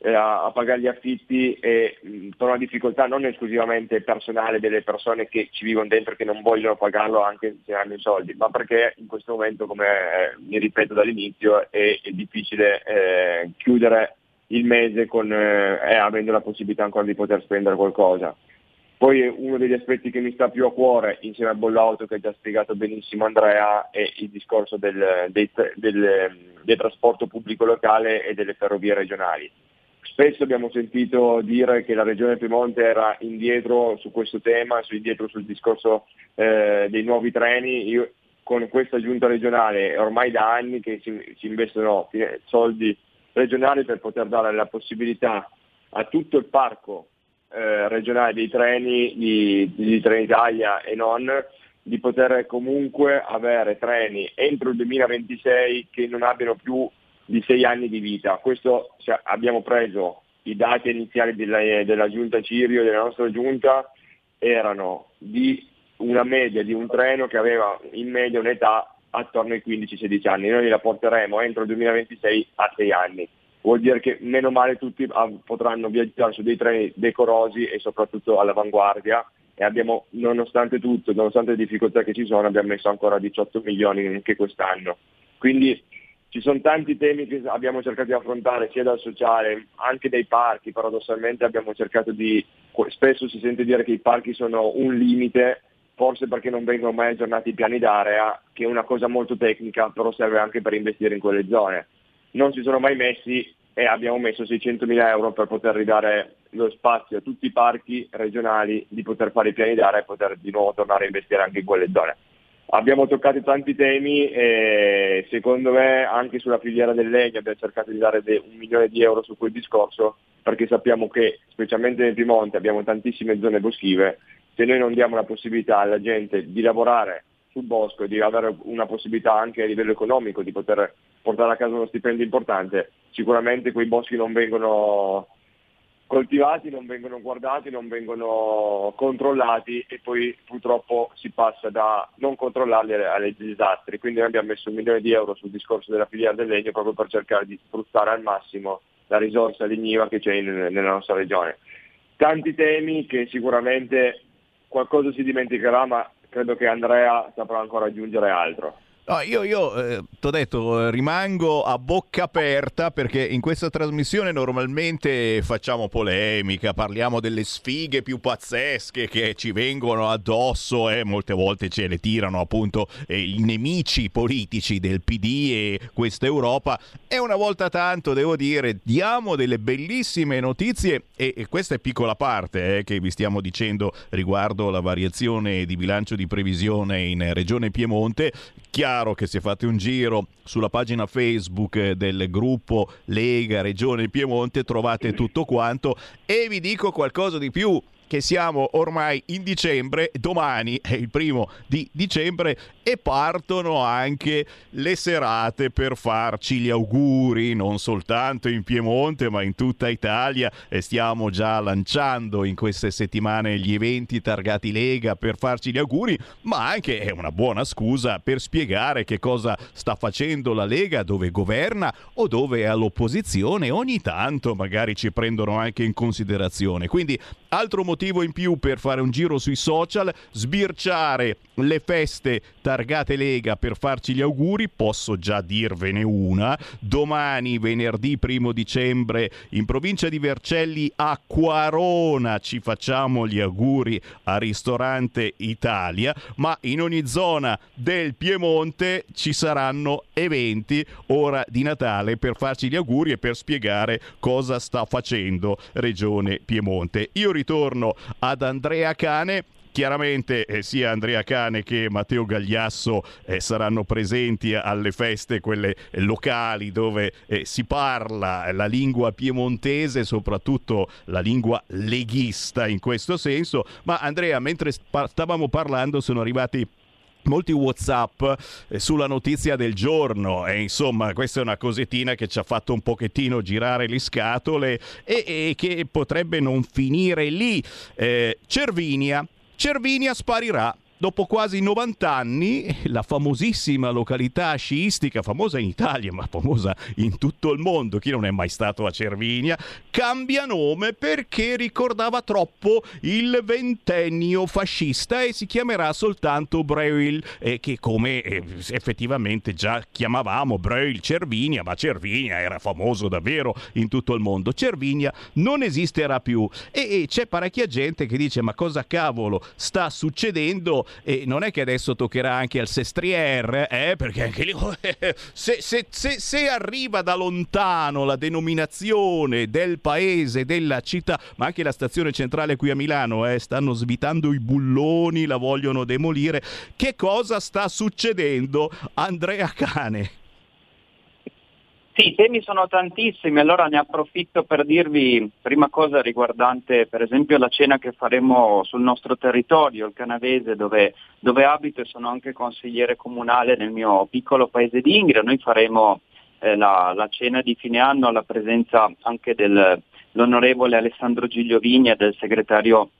Speaker 14: eh, a pagare gli affitti e mh, per una difficoltà non esclusivamente personale delle persone che ci vivono dentro e che non vogliono pagarlo anche se hanno i soldi, ma perché in questo momento, come eh, mi ripeto dall'inizio, è, è difficile eh, chiudere il mese con, eh, avendo la possibilità ancora di poter spendere qualcosa. Poi uno degli aspetti che mi sta più a cuore, insieme al bollauto che ha già spiegato benissimo Andrea, è il discorso del, del, del, del trasporto pubblico locale e delle ferrovie regionali. Spesso abbiamo sentito dire che la Regione Piemonte era indietro su questo tema, indietro sul discorso eh, dei nuovi treni. Io con questa giunta regionale è ormai da anni che si, si investono soldi regionali per poter dare la possibilità a tutto il parco eh, regionale dei treni di, di Trenitalia e non di poter comunque avere treni entro il 2026 che non abbiano più di sei anni di vita. Questo cioè, abbiamo preso i dati iniziali della, della giunta Cirio, della nostra giunta, erano di una media di un treno che aveva in media un'età attorno ai 15-16 anni. Noi la porteremo entro il 2026 a 6 anni vuol dire che meno male tutti ah, potranno viaggiare su dei treni decorosi e soprattutto all'avanguardia e abbiamo, nonostante tutto, nonostante le difficoltà che ci sono, abbiamo messo ancora 18 milioni anche quest'anno. Quindi ci sono tanti temi che abbiamo cercato di affrontare sia dal sociale, anche dai parchi, paradossalmente abbiamo cercato di, spesso si sente dire che i parchi sono un limite, forse perché non vengono mai aggiornati i piani d'area, che è una cosa molto tecnica, però serve anche per investire in quelle zone non si sono mai messi e abbiamo messo 600.000 euro per poter ridare lo spazio a tutti i parchi regionali di poter fare i piani d'area e poter di nuovo tornare a investire anche in quelle zone. Abbiamo toccato tanti temi e secondo me anche sulla filiera del legno abbiamo cercato di dare un milione di euro su quel discorso perché sappiamo che specialmente nel Piemonte abbiamo tantissime zone boschive, se noi non diamo la possibilità alla gente di lavorare sul bosco e di avere una possibilità anche a livello economico di poter portare a casa uno stipendio importante, sicuramente quei boschi non vengono coltivati, non vengono guardati, non vengono controllati e poi purtroppo si passa da non controllarli ai disastri. Quindi noi abbiamo messo un milione di euro sul discorso della filiera del legno proprio per cercare di sfruttare al massimo la risorsa legniva che c'è in, nella nostra regione. Tanti temi che sicuramente qualcosa si dimenticherà, ma credo che Andrea saprà ancora aggiungere altro.
Speaker 2: No, io, io eh, ti ho detto, eh, rimango a bocca aperta perché in questa trasmissione normalmente facciamo polemica, parliamo delle sfighe più pazzesche che ci vengono addosso e molte volte ce le tirano appunto eh, i nemici politici del PD e questa Europa. E una volta tanto, devo dire, diamo delle bellissime notizie e, e questa è piccola parte eh, che vi stiamo dicendo riguardo la variazione di bilancio di previsione in Regione Piemonte. Chiaro chiaro che se fate un giro sulla pagina Facebook del gruppo Lega Regione Piemonte trovate tutto quanto e vi dico qualcosa di più che siamo ormai in dicembre, domani è il primo di dicembre e partono anche le serate per farci gli auguri, non soltanto in Piemonte ma in tutta Italia e stiamo già lanciando in queste settimane gli eventi targati Lega per farci gli auguri, ma anche è una buona scusa per spiegare che cosa sta facendo la Lega dove governa o dove è all'opposizione, ogni tanto magari ci prendono anche in considerazione. Quindi altro motivo in più per fare un giro sui social, sbirciare le feste targate Lega per farci gli auguri, posso già dirvene una. Domani, venerdì primo dicembre, in provincia di Vercelli a Quarona ci facciamo gli auguri a Ristorante Italia, ma in ogni zona del Piemonte ci saranno eventi ora di Natale per farci gli auguri e per spiegare cosa sta facendo Regione Piemonte. Io ritorno ad Andrea Cane chiaramente eh, sia Andrea Cane che Matteo Gagliasso eh, saranno presenti alle feste, quelle eh, locali dove eh, si parla la lingua piemontese, soprattutto la lingua leghista in questo senso. Ma Andrea, mentre stavamo parlando sono arrivati molti whatsapp eh, sulla notizia del giorno. E insomma questa è una cosettina che ci ha fatto un pochettino girare le scatole e, e che potrebbe non finire lì. Eh, Cervinia Cervinia sparirà Dopo quasi 90 anni, la famosissima località sciistica, famosa in Italia ma famosa in tutto il mondo, chi non è mai stato a Cervinia, cambia nome perché ricordava troppo il ventennio fascista e si chiamerà soltanto Breuil, eh, che come eh, effettivamente già chiamavamo Breuil Cervinia, ma Cervinia era famoso davvero in tutto il mondo. Cervinia non esisterà più e, e c'è parecchia gente che dice ma cosa cavolo sta succedendo? E non è che adesso toccherà anche al Sestriere, eh, perché anche lì se, se, se, se, arriva da lontano la denominazione del paese, della città, ma anche la stazione centrale qui a Milano, eh, stanno svitando i bulloni, la vogliono demolire. Che cosa sta succedendo, Andrea Cane?
Speaker 13: Sì, i temi sono tantissimi, allora ne approfitto per dirvi prima cosa riguardante per esempio la cena che faremo sul nostro territorio, il canavese, dove, dove abito e sono anche consigliere comunale nel mio piccolo paese di Ingria. Noi faremo eh, la, la, cena di fine anno alla presenza anche dell'onorevole Alessandro Gigliovigna e del segretario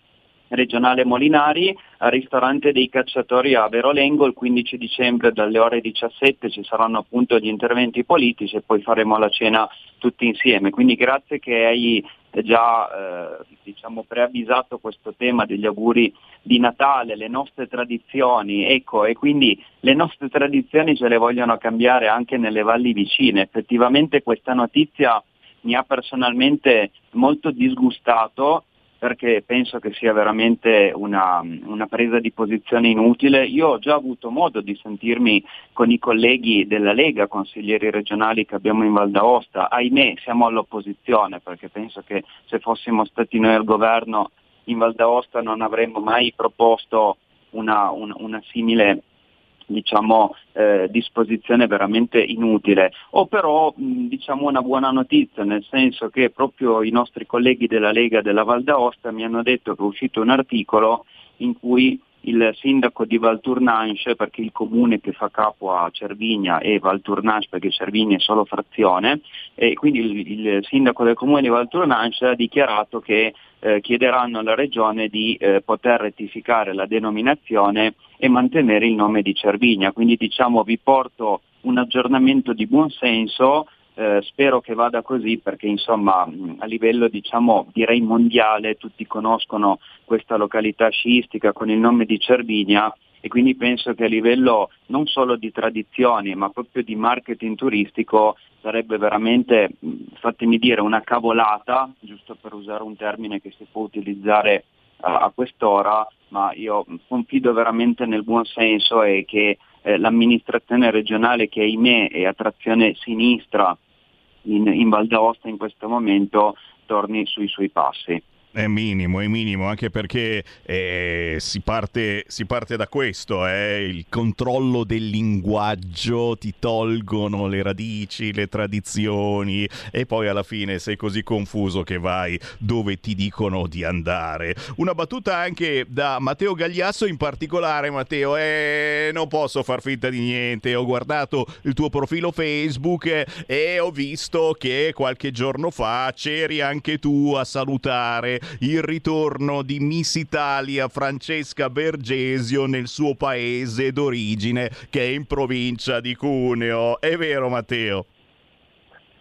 Speaker 13: regionale Molinari al ristorante dei cacciatori a Verolengo il 15 dicembre dalle ore 17 ci saranno appunto gli interventi politici e poi faremo la cena tutti insieme. Quindi grazie che hai già eh, diciamo, preavvisato questo tema degli auguri di Natale, le nostre tradizioni, ecco, e quindi le nostre tradizioni ce le vogliono cambiare anche nelle valli vicine. Effettivamente questa notizia mi ha personalmente molto disgustato perché penso che sia veramente una, una, presa di posizione inutile. Io ho già avuto modo di sentirmi con i colleghi della Lega, consiglieri regionali che abbiamo in Val d'Aosta. Ahimè siamo all'opposizione perché penso che se fossimo stati noi al governo in Val d'Aosta non avremmo mai proposto una, una, una simile diciamo, eh, disposizione veramente inutile. O però mh, diciamo una buona notizia, nel senso che proprio i nostri colleghi della Lega della Val d'Aosta mi hanno detto che è uscito un articolo in cui il sindaco di Valtournanche, perché il comune che fa capo a Cervigna è Valtournanche perché Cervigna è solo frazione, e quindi il, il sindaco del comune di Valtournanche ha dichiarato che eh, chiederanno alla regione di eh, poter rettificare la denominazione e mantenere il nome di Cervigna. Quindi diciamo vi porto un aggiornamento di buon senso eh, spero che vada così perché insomma a livello diciamo direi mondiale tutti conoscono questa località sciistica con il nome di Cervinia e quindi penso che a livello non solo di tradizioni ma proprio di marketing turistico sarebbe veramente, fatemi dire, una cavolata, giusto per usare un termine che si può utilizzare a, a quest'ora, ma io confido veramente nel buon senso e che eh, l'amministrazione regionale che ahimè è a trazione sinistra in, in Val d'Aosta in questo momento torni sui suoi passi.
Speaker 2: È minimo, è minimo, anche perché eh, si, parte, si, parte, da questo, eh, il controllo del linguaggio, ti tolgono le radici, le tradizioni e poi alla fine sei così confuso che vai dove ti dicono di andare. Una battuta anche da Matteo Gagliasso in particolare, Matteo, eh, non posso far finta di niente, ho guardato il tuo profilo Facebook e ho visto che qualche giorno fa c'eri anche tu a salutare il ritorno di Miss Italia Francesca Bergesio nel suo paese d'origine che è in provincia di Cuneo. È vero Matteo?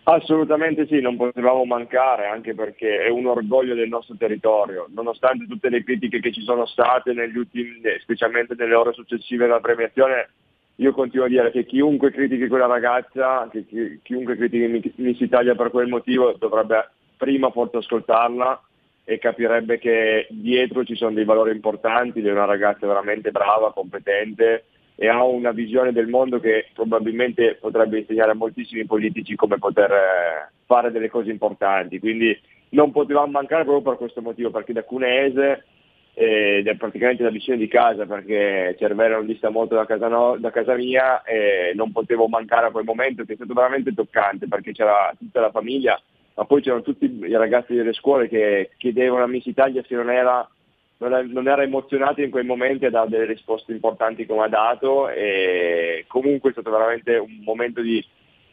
Speaker 14: Assolutamente sì, non potevamo mancare anche perché è un orgoglio del nostro territorio, nonostante tutte le critiche che ci sono state negli ultimi, specialmente nelle ore successive alla premiazione, io continuo a dire che chiunque critichi quella ragazza, chi, chiunque critichi Miss Italia per quel motivo dovrebbe prima forse ascoltarla e capirebbe che dietro ci sono dei valori importanti, di una ragazza veramente brava, competente e ha una visione del mondo che probabilmente potrebbe insegnare a moltissimi politici come poter eh, fare delle cose importanti. Quindi non potevamo mancare proprio per questo motivo, perché da Cuneese ed è praticamente da vicino di casa perché Cervera non dista molto da casa, no- da casa mia e non potevo mancare a quel momento che è stato veramente toccante perché c'era tutta la famiglia, ma poi c'erano tutti i ragazzi delle scuole che chiedevano a Miss Italia se non era, non era, non era emozionato in quei momenti a dare delle risposte importanti come ha dato e comunque è stato veramente un momento di,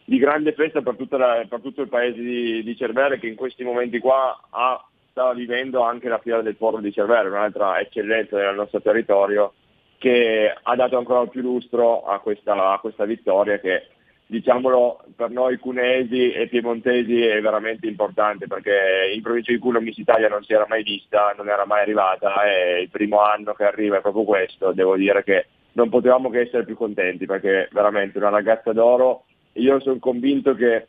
Speaker 14: di grande festa per, la- per tutto il paese di, di Cervera che in questi momenti qua ha stava vivendo anche la fiera del Foro di Cervera, un'altra eccellenza del nostro territorio, che ha dato ancora più lustro a questa, a questa vittoria che diciamolo per noi cunesi e piemontesi è veramente importante perché in provincia di Cuneo Miss Italia non si era mai vista, non era mai arrivata e il primo anno che arriva è proprio questo, devo dire che non potevamo che essere più contenti perché veramente una ragazza d'oro, io sono convinto che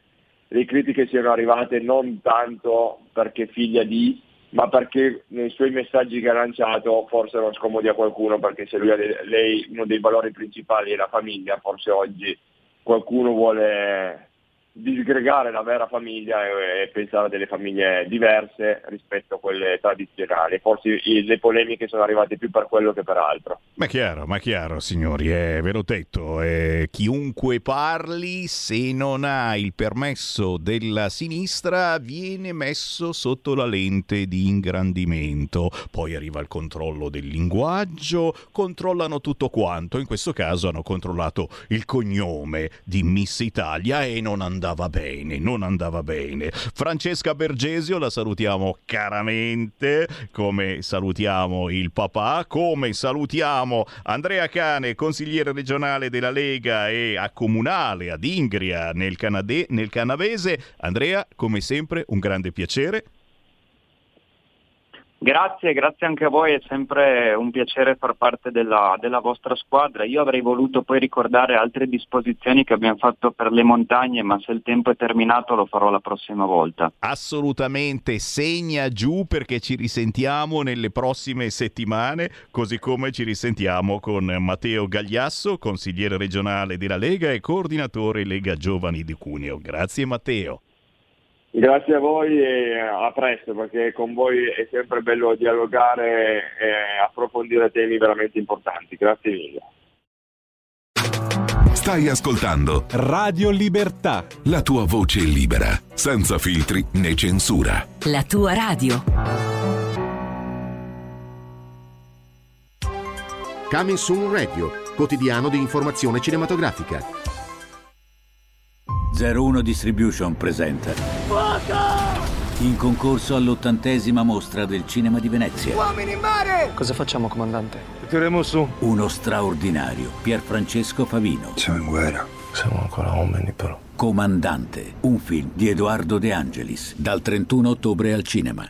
Speaker 14: le critiche siano arrivate non tanto perché figlia di, ma perché nei suoi messaggi che ha lanciato forse erano scomodi a qualcuno, perché se lui ha lei uno dei valori principali è la famiglia, forse oggi qualcuno vuole disgregare la vera famiglia e, e pensare a delle famiglie diverse rispetto a quelle tradizionali. Forse i- le polemiche sono arrivate più per quello che per altro.
Speaker 2: Ma chiaro, ma chiaro, signori, eh, ve l'ho detto, eh, chiunque parli, se non ha il permesso della sinistra, viene messo sotto la lente di ingrandimento. Poi arriva il controllo del linguaggio, controllano tutto quanto. In questo caso hanno controllato il cognome di Miss Italia e non andava bene, non andava bene. Francesca Bergesio la salutiamo caramente, come salutiamo il papà, come salutiamo Andrea Cane, consigliere regionale della Lega e a comunale ad Ingria nel, Canade- nel Canavese. Andrea, come sempre, un grande piacere.
Speaker 13: Grazie, grazie anche a voi, è sempre un piacere far parte della, della vostra squadra. Io avrei voluto poi ricordare altre disposizioni che abbiamo fatto per le montagne, ma se il tempo è terminato lo farò la prossima volta.
Speaker 2: Assolutamente segna giù perché ci risentiamo nelle prossime settimane, così come ci risentiamo con Matteo Gagliasso, consigliere regionale della Lega e coordinatore Lega Giovani di Cuneo. Grazie Matteo.
Speaker 14: Grazie a voi e a presto perché con voi è sempre bello dialogare e approfondire temi veramente importanti. Grazie mille.
Speaker 5: Stai ascoltando
Speaker 6: Radio Libertà.
Speaker 5: la tua voce libera, senza filtri né censura.
Speaker 7: La tua radio.
Speaker 15: Coming Soon Radio, quotidiano di informazione cinematografica.
Speaker 16: 01 Distribution presenta in concorso all'ottantesima mostra del cinema di Venezia.
Speaker 17: Uomini in mare! Cosa facciamo, comandante? Tireremo su.
Speaker 16: Uno straordinario Pierfrancesco Favino.
Speaker 17: Siamo in guerra. Siamo ancora uomini, però.
Speaker 16: Comandante, un film di Edoardo De Angelis, dal 31 ottobre al cinema.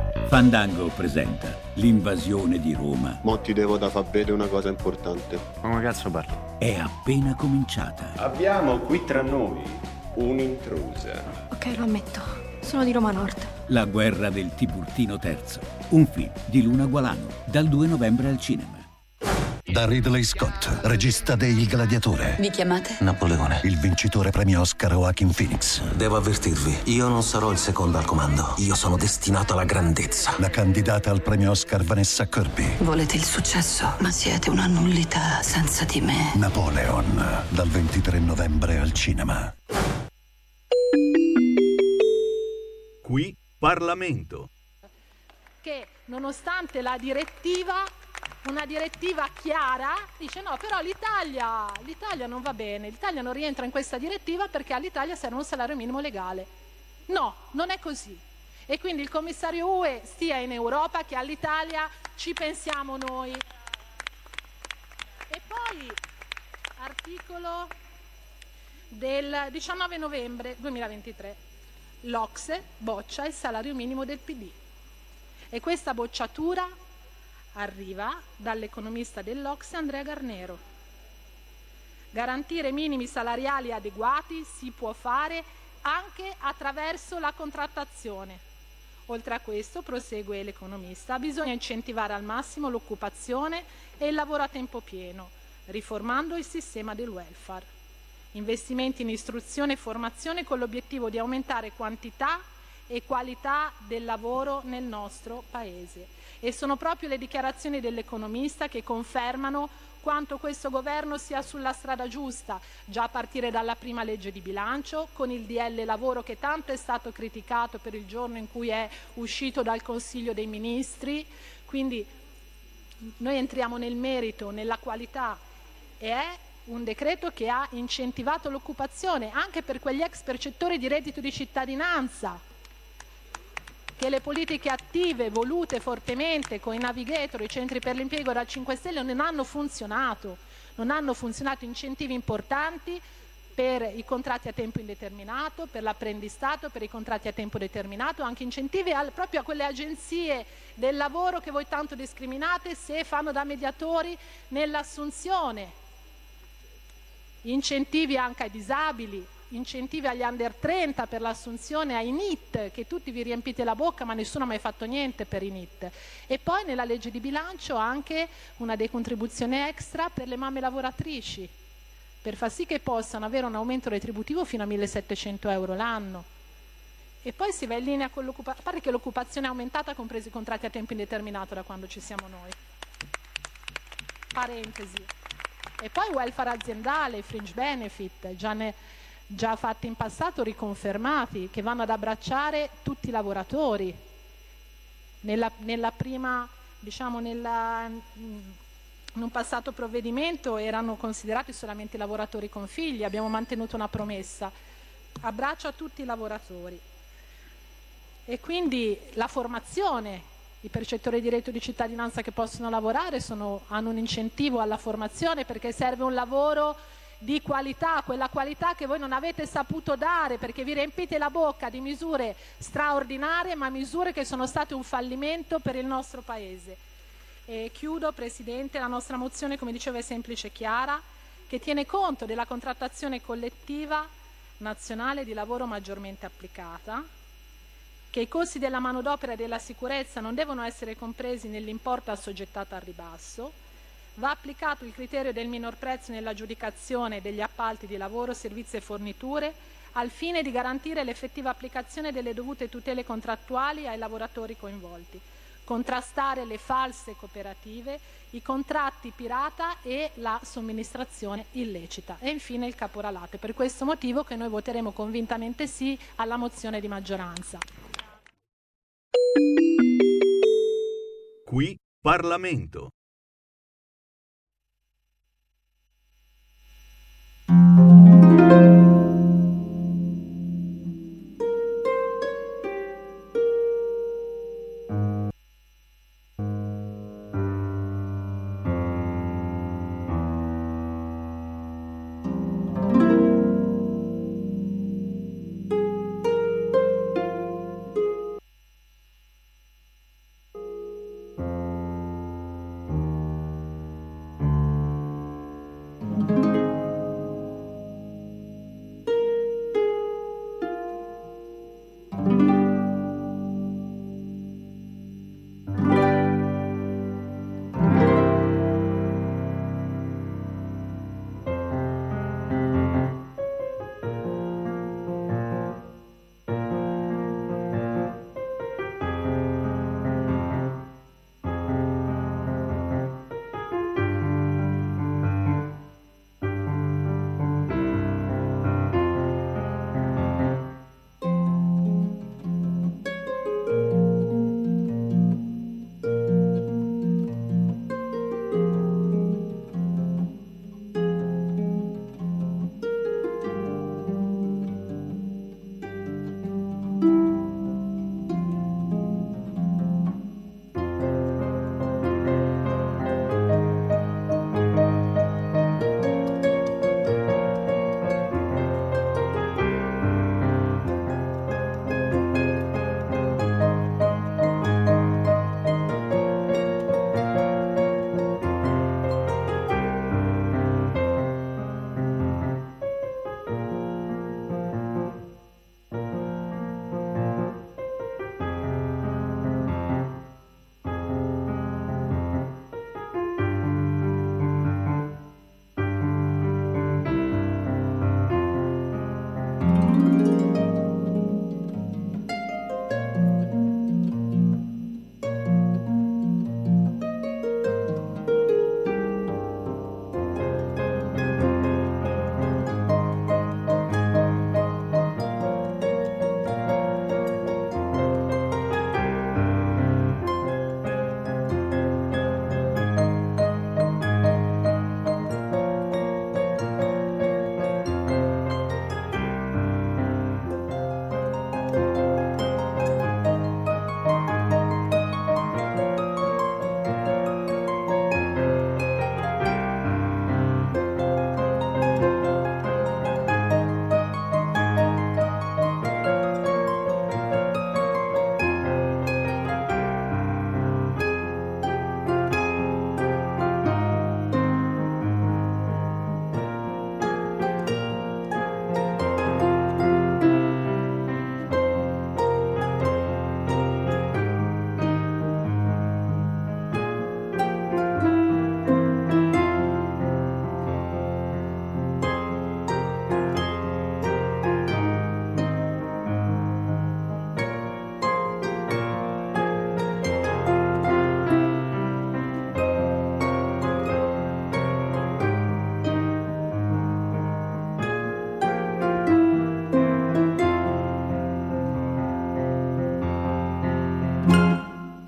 Speaker 16: Fandango presenta l'invasione di Roma.
Speaker 18: Mo ti devo da far vedere una cosa importante.
Speaker 17: Come cazzo parlo?
Speaker 16: È appena cominciata.
Speaker 18: Abbiamo qui tra noi un'intrusa.
Speaker 19: Ok, lo ammetto. Sono di Roma Nord.
Speaker 16: La guerra del Tiburtino III. Un film di Luna Gualano, dal 2 novembre al cinema.
Speaker 20: Da Ridley Scott, regista de Il Gladiatore.
Speaker 21: Vi chiamate?
Speaker 20: Napoleone. Il vincitore premio Oscar Joaquin Phoenix.
Speaker 22: Devo avvertirvi, io non sarò il secondo al comando. Io sono destinato alla grandezza.
Speaker 20: La candidata al premio Oscar Vanessa Kirby.
Speaker 21: Volete il successo, ma siete una nullità senza di me.
Speaker 20: Napoleon, dal 23 novembre al cinema.
Speaker 11: Qui Parlamento.
Speaker 9: che nonostante la direttiva, una direttiva chiara, dice no, però l'Italia, l'Italia non va bene, l'Italia non rientra in questa direttiva perché all'Italia serve un salario minimo legale. No, non è così. E quindi il commissario UE stia in Europa che all'Italia ci pensiamo noi. E poi articolo del 19 novembre 2023. L'Ocse boccia il salario minimo del PD. E questa bocciatura arriva dall'economista dell'Ocse Andrea Garnero. Garantire minimi salariali adeguati si può fare anche attraverso la contrattazione. Oltre a questo, prosegue l'economista, bisogna incentivare al massimo l'occupazione e il lavoro a tempo pieno, riformando il sistema del welfare. Investimenti in istruzione e formazione con l'obiettivo di aumentare quantità e qualità del lavoro nel nostro Paese. E sono proprio le dichiarazioni dell'economista che confermano quanto questo governo sia sulla strada giusta, già a partire dalla prima legge di bilancio, con il DL lavoro che tanto è stato criticato per il giorno in cui è uscito dal Consiglio dei Ministri. Quindi noi entriamo nel merito, nella qualità e è un decreto che ha incentivato l'occupazione anche per quegli ex percettori di reddito di cittadinanza che le politiche attive volute fortemente con i navigator, i centri per l'impiego dal 5 Stelle non hanno funzionato, non hanno funzionato incentivi importanti per i contratti a tempo indeterminato, per l'apprendistato, per i contratti a tempo determinato, anche incentivi al, proprio a quelle agenzie del lavoro che voi tanto discriminate se fanno da mediatori nell'assunzione, incentivi anche ai disabili, incentivi agli under 30 per l'assunzione ai NIT, che tutti vi riempite la bocca ma nessuno ha mai fatto niente per i NIT. E poi nella legge di bilancio anche una decontribuzione extra per le mamme lavoratrici, per far sì che possano avere un aumento retributivo fino a 1700 euro l'anno. E poi si va in linea con l'occupazione, a parte che l'occupazione è aumentata compresi i contratti a tempo indeterminato da quando ci siamo noi. Parentesi. E poi welfare aziendale, fringe benefit, già ne, già fatti in passato riconfermati, che vanno ad abbracciare tutti i lavoratori. Nella, nella prima, diciamo, nella, in un passato provvedimento erano considerati solamente i lavoratori con figli, abbiamo mantenuto una promessa, abbraccio a tutti i lavoratori. E quindi la formazione, i percettori di reddito di cittadinanza che possono lavorare sono, hanno un incentivo alla formazione perché serve un lavoro di qualità, quella qualità che voi non avete saputo dare perché vi riempite la bocca di misure straordinarie, ma misure che sono state un fallimento per il nostro Paese. E chiudo, Presidente, la nostra mozione, come dicevo, è semplice e chiara, che tiene conto della contrattazione collettiva nazionale di lavoro maggiormente applicata, che i costi della manodopera e della sicurezza non devono essere compresi nell'importo assoggettato al ribasso, Va applicato il criterio del minor prezzo nell'aggiudicazione degli appalti di lavoro, servizi e forniture al fine di garantire l'effettiva applicazione delle dovute tutele contrattuali ai lavoratori coinvolti, contrastare le false cooperative, i contratti pirata e la somministrazione illecita e infine il caporalato. È per questo motivo che noi voteremo convintamente sì alla mozione di maggioranza.
Speaker 11: Qui Parlamento.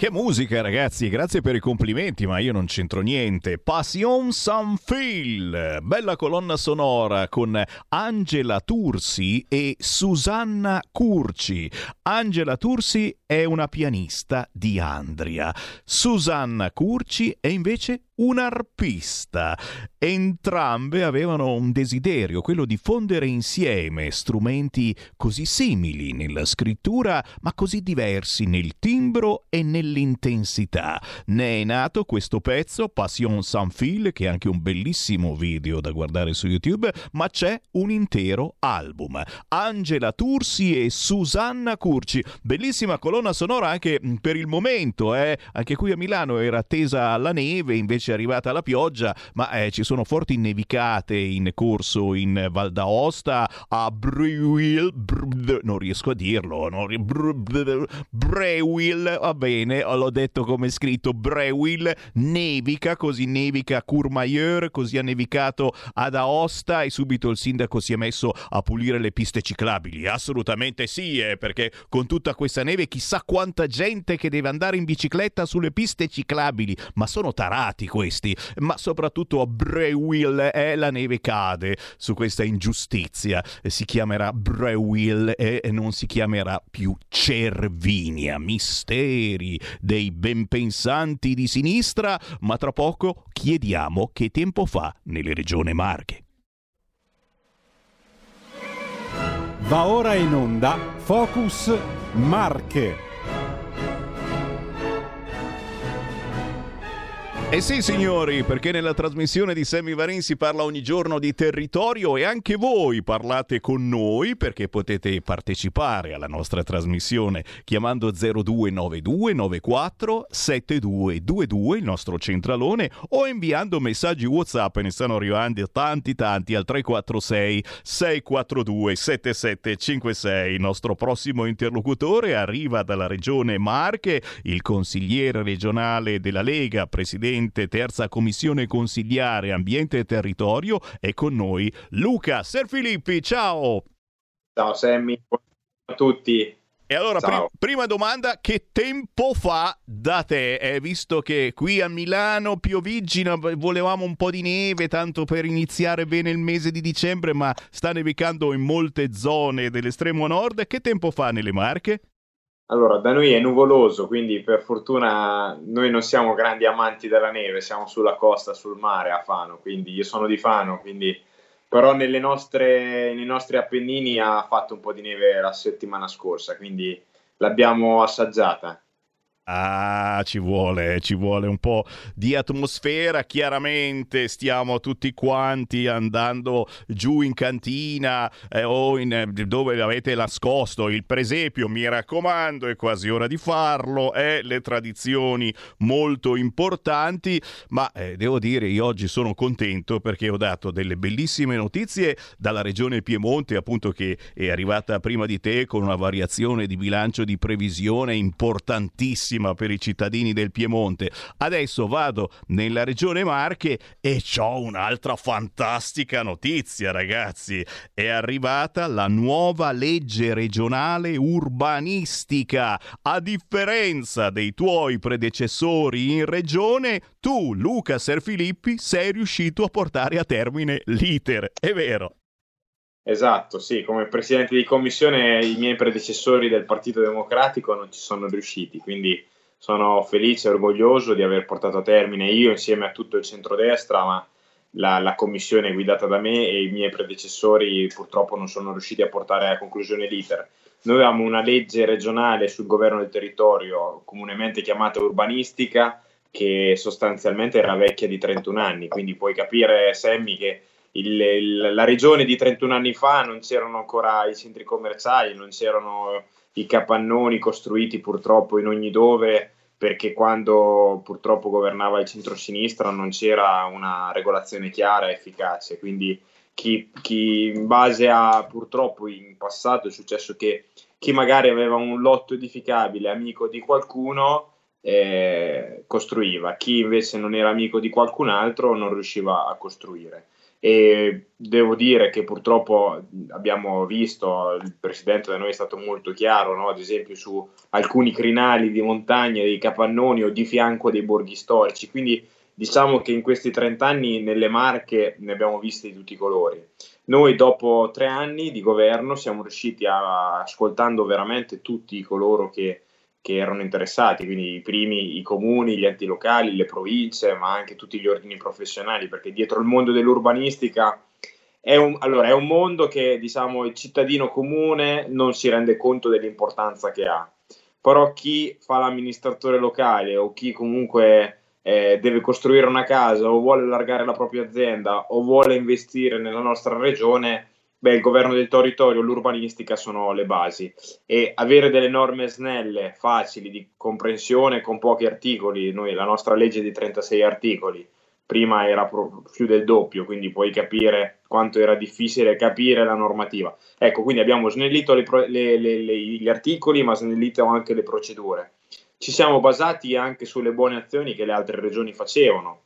Speaker 2: Che musica, ragazzi, grazie per i complimenti, ma io non c'entro niente. Passion sans fil, bella colonna sonora con Angela Tursi e Susanna Curci. Angela Tursi è una pianista di Andria. Susanna Curci è invece un arpista. Entrambe avevano un desiderio, quello di fondere insieme strumenti così simili nella scrittura, ma così diversi nel timbro e nell'intensità. Ne è nato questo pezzo, Passion sans fil, che è anche un bellissimo video da guardare su YouTube, ma c'è un intero album. Angela Tursi e Susanna Curci. Bellissima colonna sonora anche per il momento, eh? anche qui a Milano era attesa alla neve, invece è arrivata la pioggia, ma eh, ci sono forti nevicate in corso in Val d'Aosta, a Breuil, Br- non riesco a dirlo, no? Br- Breuil, va bene, l'ho detto come scritto, Breuil, nevica, così nevica a Courmayeur, così ha nevicato ad Aosta e subito il sindaco si è messo a pulire le piste ciclabili. Assolutamente sì, eh, perché con tutta questa neve chissà quanta gente che deve andare in bicicletta sulle piste ciclabili, ma sono tarati questi, ma soprattutto a Breuil eh, la neve cade su questa ingiustizia. Si chiamerà Breuil e non si chiamerà più Cervinia. Misteri dei benpensanti di sinistra, ma tra poco chiediamo che tempo fa nelle regione Marche.
Speaker 6: Va ora in onda Focus Marche.
Speaker 2: Eh sì signori, perché nella trasmissione di Sammy Varin si parla ogni giorno di territorio e anche voi parlate con noi perché potete partecipare alla nostra trasmissione chiamando 0292 94 7222 il nostro centralone o inviando messaggi WhatsApp, ne stanno arrivando tanti tanti al 346 642 7756. Il nostro prossimo interlocutore arriva dalla regione Marche, il consigliere regionale della Lega, presidente terza commissione consigliare ambiente e territorio, è con noi Luca Serfilippi. Ciao!
Speaker 23: Ciao Sammy, a tutti.
Speaker 2: E allora, pri- prima domanda, che tempo fa da te? Eh, visto che qui a Milano pioviggina, volevamo un po' di neve, tanto per iniziare bene il mese di dicembre, ma sta nevicando in molte zone dell'estremo nord. Che tempo fa nelle Marche?
Speaker 23: Allora, da noi è nuvoloso, quindi per fortuna noi non siamo grandi amanti della neve, siamo sulla costa, sul mare a Fano, quindi io sono di Fano, quindi però nostre, nei nostri Appennini ha fatto un po' di neve la settimana scorsa, quindi l'abbiamo assaggiata.
Speaker 2: Ah, ci vuole, ci vuole un po' di atmosfera. Chiaramente stiamo tutti quanti andando giù in cantina eh, o in, dove avete nascosto il presepio. Mi raccomando, è quasi ora di farlo. Eh, le tradizioni molto importanti. Ma eh, devo dire, io oggi sono contento perché ho dato delle bellissime notizie dalla regione Piemonte, appunto, che è arrivata prima di te con una variazione di bilancio di previsione importantissima per i cittadini del Piemonte. Adesso vado nella regione Marche e ho un'altra fantastica notizia, ragazzi. È arrivata la nuova legge regionale urbanistica. A differenza dei tuoi predecessori in regione, tu, Luca Serfilippi, sei riuscito a portare a termine l'iter. È vero.
Speaker 23: Esatto, sì, come presidente di commissione i miei predecessori del Partito Democratico non ci sono riusciti, quindi sono felice e orgoglioso di aver portato a termine io insieme a tutto il centrodestra, ma la, la commissione guidata da me e i miei predecessori purtroppo non sono riusciti a portare a conclusione l'iter. Noi avevamo una legge regionale sul governo del territorio, comunemente chiamata urbanistica, che sostanzialmente era vecchia di 31 anni, quindi puoi capire, Sammy, che il, la regione di 31 anni fa non c'erano ancora i centri commerciali, non c'erano i capannoni costruiti purtroppo in ogni dove, perché quando purtroppo governava il centro-sinistra non c'era una regolazione chiara e efficace. Quindi chi, chi in base a purtroppo in passato è successo che chi magari aveva un lotto edificabile, amico di qualcuno, eh, costruiva, chi invece non era amico di qualcun altro non riusciva a costruire e devo dire che purtroppo abbiamo visto, il presidente da noi è stato molto chiaro, no? ad esempio su alcuni crinali di montagna, dei capannoni o di fianco dei borghi storici, quindi diciamo che in questi 30 anni nelle Marche ne abbiamo viste di tutti i colori. Noi dopo tre anni di governo siamo riusciti a, ascoltando veramente tutti coloro che, che erano interessati, quindi i primi, i comuni, gli enti locali, le province, ma anche tutti gli ordini professionali, perché dietro il mondo dell'urbanistica è un, allora, è un mondo che diciamo, il cittadino comune non si rende conto dell'importanza che ha, però chi fa l'amministratore locale o chi comunque eh, deve costruire una casa o vuole allargare la propria azienda o vuole investire nella nostra regione, beh, il governo del territorio, l'urbanistica sono le basi e avere delle norme snelle, facili, di comprensione con pochi articoli, noi la nostra legge di 36 articoli, prima era più del doppio, quindi puoi capire quanto era difficile capire la normativa. Ecco, quindi abbiamo snellito le, le, le, gli articoli, ma snellito anche le procedure ci siamo basati anche sulle buone azioni che le altre regioni facevano,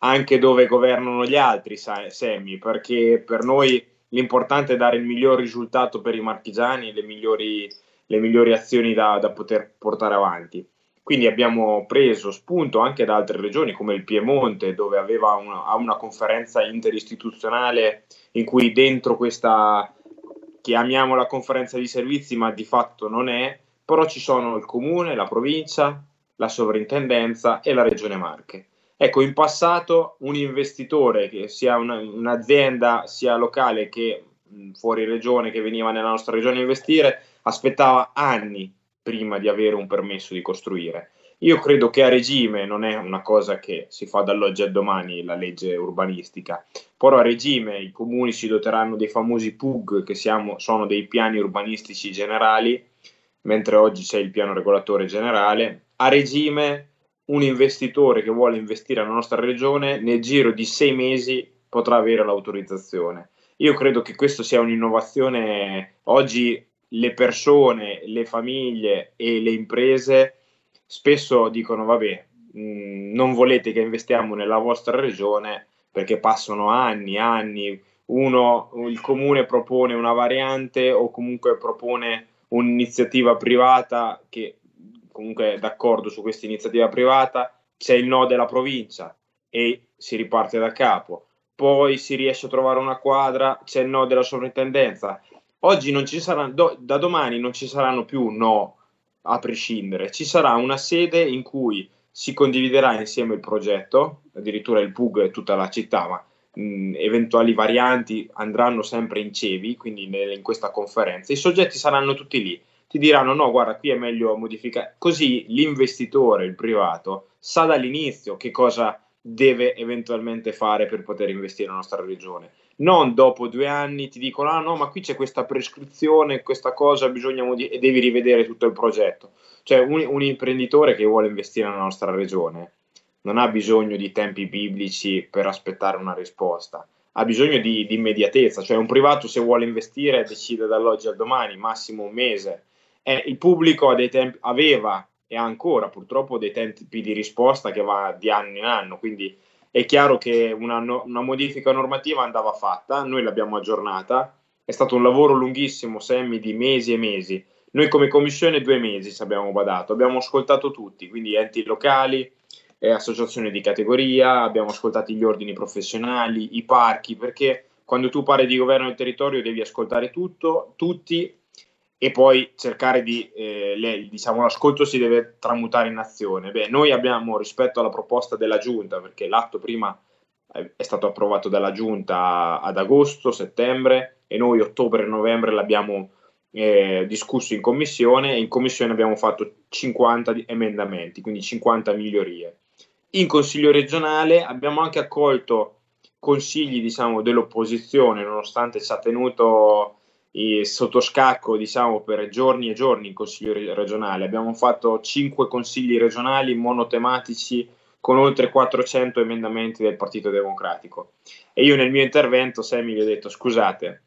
Speaker 23: anche dove governano gli altri, Semmi, perché per noi l'importante è dare il miglior risultato per i marchigiani, le migliori, le migliori azioni da, da poter portare avanti. Quindi abbiamo preso spunto anche da altre regioni come il Piemonte, dove aveva una, una conferenza interistituzionale in cui dentro questa, chiamiamola conferenza di servizi, ma di fatto non è, però ci sono il comune, la provincia, la sovrintendenza e la regione Marche. Ecco, in passato un investitore, che sia una, un'azienda sia locale che mh, fuori regione che veniva nella nostra regione a investire, aspettava anni prima di avere un permesso di costruire. Io credo che a regime non è una cosa che si fa dall'oggi al domani la legge urbanistica, però a regime i comuni si doteranno dei famosi PUG, che siamo, sono dei piani urbanistici generali, mentre oggi c'è il piano regolatore generale, a regime un investitore che vuole investire nella nostra regione nel giro di sei mesi potrà avere l'autorizzazione. Io credo che questo sia un'innovazione. Oggi le persone, le famiglie e le imprese spesso dicono vabbè, mh, mm, non volete che investiamo nella vostra regione perché passano anni, anni, uno, il comune propone una variante o comunque propone un'iniziativa privata che comunque d'accordo su questa iniziativa privata, c'è il no della provincia e si riparte da capo. Poi si riesce a trovare una quadra, c'è il no della sovrintendenza. Oggi non ci saranno, do, da domani non ci saranno più no a prescindere, ci sarà una sede in cui si condividerà insieme il progetto, addirittura il PUG è tutta la città, ma mh, eventuali varianti andranno sempre in CEVI, quindi nel, in questa conferenza. I soggetti saranno tutti lì, ti diranno no, guarda, qui è meglio modificare. Così l'investitore, il privato, sa dall'inizio che cosa deve eventualmente fare per poter investire nella nostra regione. Non dopo due anni ti dicono: ah no, ma qui c'è questa prescrizione, questa cosa, bisogna modificare e devi rivedere tutto il progetto. Cioè, un, un imprenditore che vuole investire nella nostra regione non ha bisogno di tempi biblici per aspettare una risposta, ha bisogno di, di immediatezza, cioè un privato se vuole investire decide dall'oggi al domani, massimo un mese. Eh, il pubblico tempi, aveva e ha ancora purtroppo dei tempi di risposta che va di anno in anno, quindi è chiaro che una, una modifica normativa andava fatta, noi l'abbiamo aggiornata, è stato un lavoro lunghissimo, Semmi, di mesi e mesi. Noi come commissione due mesi ci abbiamo badato, abbiamo ascoltato tutti, quindi enti locali, eh, associazioni di categoria, abbiamo ascoltato gli ordini professionali, i parchi, perché quando tu parli di governo del territorio devi ascoltare tutto, tutti e poi cercare di, eh, le, diciamo, l'ascolto si deve tramutare in azione. Beh, noi abbiamo rispetto alla proposta della Giunta, perché l'atto prima è stato approvato dalla Giunta ad agosto, settembre e noi ottobre e novembre l'abbiamo eh, discusso in commissione e in commissione abbiamo fatto 50 emendamenti, quindi 50 migliorie. In consiglio regionale abbiamo anche accolto consigli diciamo, dell'opposizione, nonostante ci ha tenuto sotto scacco diciamo, per giorni e giorni in consiglio regionale. Abbiamo fatto cinque consigli regionali monotematici con oltre 400 emendamenti del Partito Democratico. E io nel mio intervento, Semi, gli ho detto scusate,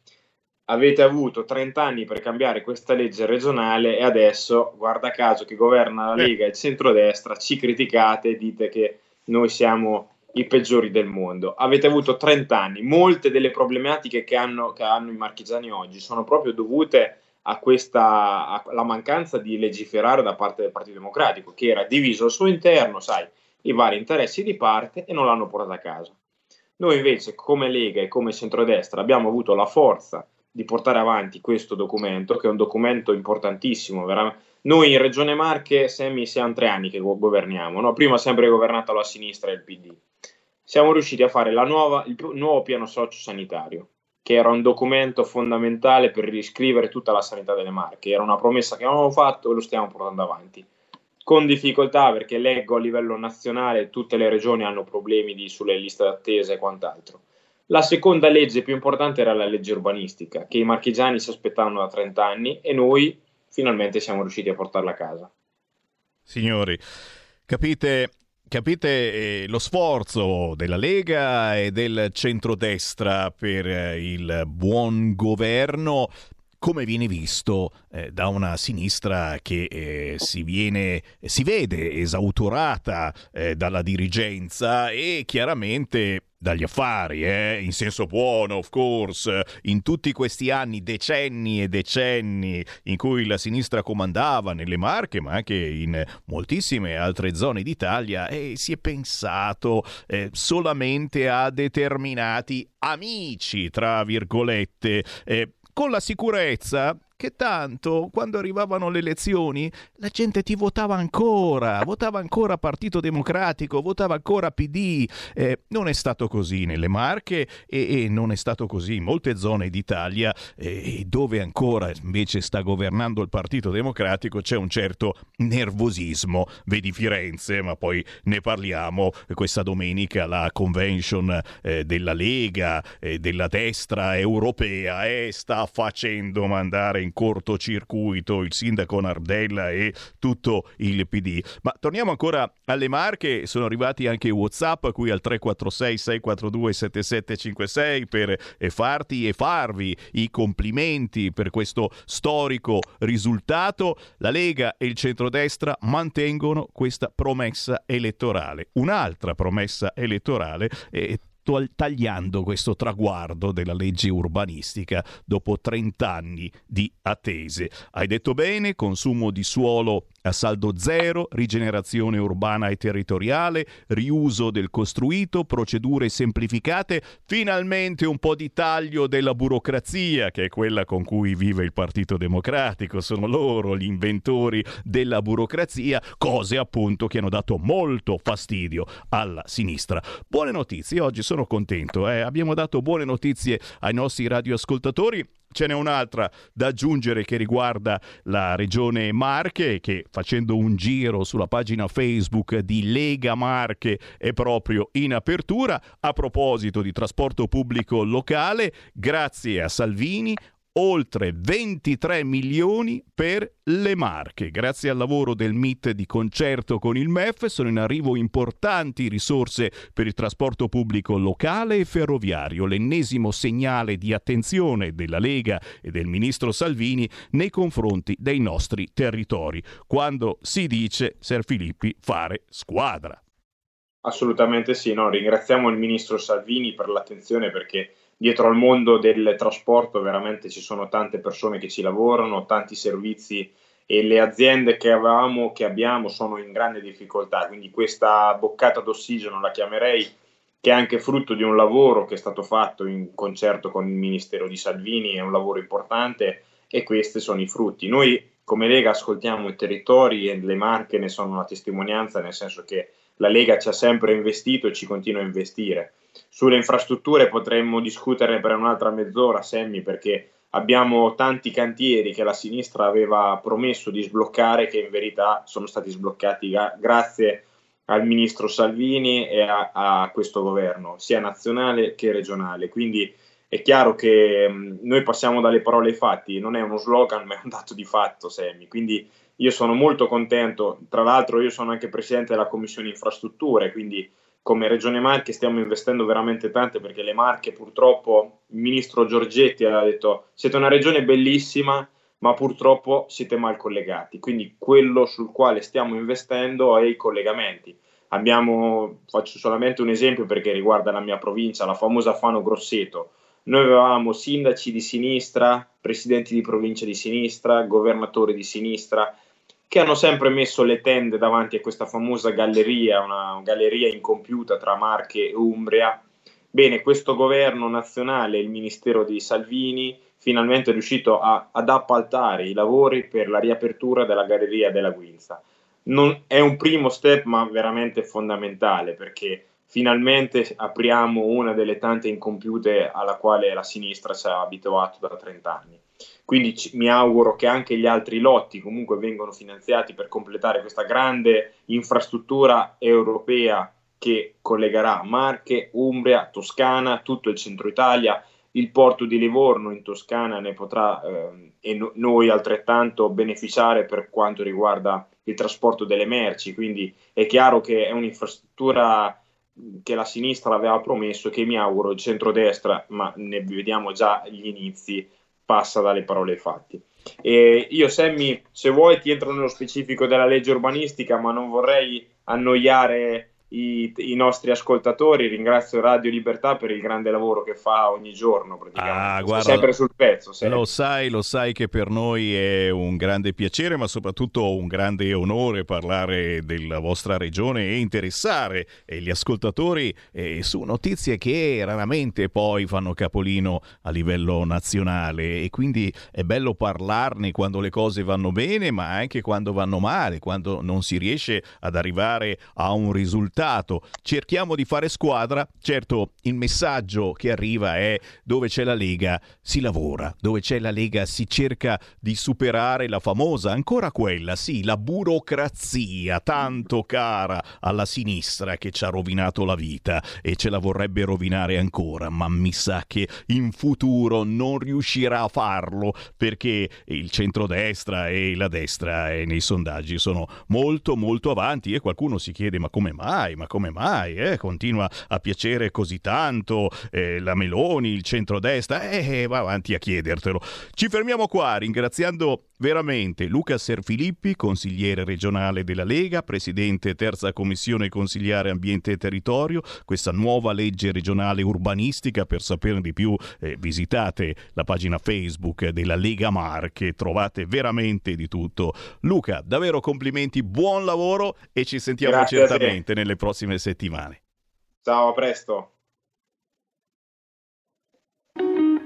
Speaker 23: avete avuto 30 anni per cambiare questa legge regionale e adesso, guarda caso, che governa la Lega e il centrodestra, ci criticate e dite che noi siamo i peggiori del mondo. Avete avuto 30 anni, molte delle problematiche che hanno, che hanno i marchigiani oggi sono proprio dovute a questa alla mancanza di legiferare da parte del Partito Democratico, che era diviso al suo interno, sai, i vari interessi di parte e non l'hanno portata a casa. Noi invece, come Lega e come centrodestra, abbiamo avuto la forza di portare avanti questo documento, che è un documento importantissimo. Veramente. Noi in Regione Marche, Semi, siamo tre anni che governiamo, no? prima sempre governato la sinistra e il PD. Siamo riusciti a fare nuova, il nuovo piano sociosanitario, che era un documento fondamentale per riscrivere tutta la sanità delle Marche. Era una promessa che avevamo fatto e lo stiamo portando avanti. Con difficoltà perché leggo a livello nazionale tutte le regioni hanno problemi di, sulle liste d'attesa e quant'altro la seconda legge più importante era la legge urbanistica, che i marchigiani si aspettavano da 30 anni e noi finalmente siamo riusciti a portarla a casa.
Speaker 2: Signori, capite capite eh, lo sforzo della Lega e del centrodestra per eh, il buon governo come viene visto eh, da una sinistra che eh, si, viene, si, vede esautorata eh, dalla dirigenza e chiaramente dagli affari, eh? in senso buono, of course, in tutti questi anni, decenni e decenni in cui la sinistra comandava nelle Marche, ma anche in moltissime altre zone d'Italia, e si è pensato eh, solamente a determinati amici, tra virgolette, eh, con la sicurezza che tanto quando arrivavano le elezioni la gente ti votava ancora, votava ancora Partito Democratico, votava ancora PD. Eh, non è stato così nelle Marche e, e, non è stato così in molte zone d'Italia eh, dove ancora invece sta governando il Partito Democratico c'è un certo nervosismo. Vedi Firenze, ma poi ne parliamo questa domenica la convention eh, della Lega, eh, della destra europea e sta facendo mandare in cortocircuito il sindaco Nardella e tutto il PD. Ma torniamo ancora alle Marche, sono arrivati anche WhatsApp qui al 346 642 7756 per eh, farti e farvi i complimenti per questo storico risultato. La Lega e il centrodestra mantengono questa promessa elettorale. Un'altra promessa elettorale è tagliando questo traguardo della legge urbanistica dopo 30 anni di attese. Hai detto bene, consumo di suolo a saldo zero, rigenerazione urbana e territoriale, riuso del costruito, procedure semplificate, finalmente un po' di taglio della burocrazia, che è quella con cui vive il Partito Democratico, sono loro gli inventori della burocrazia, cose appunto che hanno dato molto fastidio alla sinistra. Buone notizie, oggi sono contento, eh? abbiamo dato buone notizie ai nostri radioascoltatori Ce n'è un'altra da aggiungere che riguarda la regione Marche, che facendo un giro sulla pagina Facebook di Lega Marche è proprio in apertura. A proposito di trasporto pubblico locale, grazie a Salvini oltre 23 milioni per le Marche. Grazie al lavoro del MIT di concerto con il MEF sono in arrivo importanti risorse per il trasporto pubblico locale e ferroviario, l'ennesimo segnale di attenzione della Lega e del ministro Salvini nei confronti dei nostri territori, quando si dice, Ser Filippi, fare squadra.
Speaker 23: Assolutamente sì, no? ringraziamo il ministro Salvini per l'attenzione perché dietro al mondo del trasporto veramente ci sono tante persone che ci lavorano, tanti servizi e le aziende che avevamo, che abbiamo, sono in grande difficoltà. Quindi questa boccata d'ossigeno la chiamerei, che è anche frutto di un lavoro che è stato fatto in concerto con il Ministero di Salvini, è un lavoro importante e questi sono i frutti. Noi come Lega ascoltiamo i territori e le marche ne sono una testimonianza, nel senso che la Lega ci ha sempre investito e ci continua a investire. Sulle infrastrutture potremmo discutere per un'altra mezz'ora, Semmi, perché abbiamo tanti cantieri che la sinistra aveva promesso di sbloccare che in verità sono stati sbloccati ga- grazie al ministro Salvini e a, a, questo governo, sia nazionale che regionale. Quindi è chiaro che mh, noi passiamo dalle parole ai fatti, non è uno slogan, ma è un dato di fatto, Semmi. Quindi io sono molto contento, tra l'altro io sono anche presidente della commissione infrastrutture, quindi come Regione Marche stiamo investendo veramente tante perché le Marche purtroppo, il ministro Giorgetti ha detto siete una regione bellissima ma purtroppo siete mal collegati, quindi quello sul quale stiamo investendo è i collegamenti. Abbiamo, faccio solamente un esempio perché riguarda la mia provincia, la famosa Fano Grosseto. Noi avevamo sindaci di sinistra, presidenti di provincia di sinistra, governatori di sinistra, che hanno sempre messo le tende davanti a questa famosa galleria, una galleria incompiuta tra Marche e Umbria. Bene, questo governo nazionale, il ministero di Salvini, finalmente è riuscito a, ad appaltare i lavori per la riapertura della galleria della Guinza. Non, è un primo step, ma veramente fondamentale perché finalmente apriamo una delle tante incompiute alla quale la sinistra ci ha abituato da 30 anni. Quindi ci, mi auguro che anche gli altri lotti comunque vengano finanziati per completare questa grande infrastruttura europea che collegherà Marche, Umbria, Toscana, tutto il centro Italia, il porto di Livorno in Toscana ne potrà eh, e no, noi altrettanto beneficiare per quanto riguarda il trasporto delle merci, quindi è chiaro che è un'infrastruttura che la sinistra aveva promesso che mi auguro il centrodestra, ma ne vediamo già gli inizi, passa dalle parole ai fatti. E io, Sammy, se vuoi ti entro nello specifico della legge urbanistica, ma non vorrei annoiare i, i, nostri ascoltatori. Ringrazio Radio Libertà per il grande lavoro che fa ogni giorno, praticamente. Ah, guarda, sempre sul pezzo.
Speaker 2: Sempre. Lo sai, lo sai che per noi è un grande piacere, ma soprattutto un grande onore parlare della vostra regione e interessare gli ascoltatori eh, su notizie che raramente poi fanno capolino a livello nazionale e quindi è bello parlarne quando le cose vanno bene, ma anche quando vanno male, quando non si riesce ad arrivare a un risultato risultato. Cerchiamo di fare squadra. Certo, il messaggio che arriva è dove c'è la Lega si lavora, dove c'è la Lega si cerca di superare la famosa, ancora quella, sì, la burocrazia tanto cara alla sinistra che ci ha rovinato la vita e ce la vorrebbe rovinare ancora, ma mi sa che in futuro non riuscirà a farlo perché il centrodestra e la destra eh, nei sondaggi sono molto molto avanti e qualcuno si chiede ma come mai? Mai, ma come mai? Eh? Continua a piacere così tanto eh, la Meloni, il centrodestra? Eh, va avanti a chiedertelo. Ci fermiamo qua ringraziando veramente Luca Serfilippi, consigliere regionale della Lega, presidente terza commissione consigliare ambiente e territorio, questa nuova legge regionale urbanistica, per saperne di più eh, visitate la pagina Facebook della Lega Marche, trovate veramente di tutto. Luca, davvero complimenti, buon lavoro e ci sentiamo Grazie certamente nelle prossime settimane.
Speaker 23: Ciao, a presto.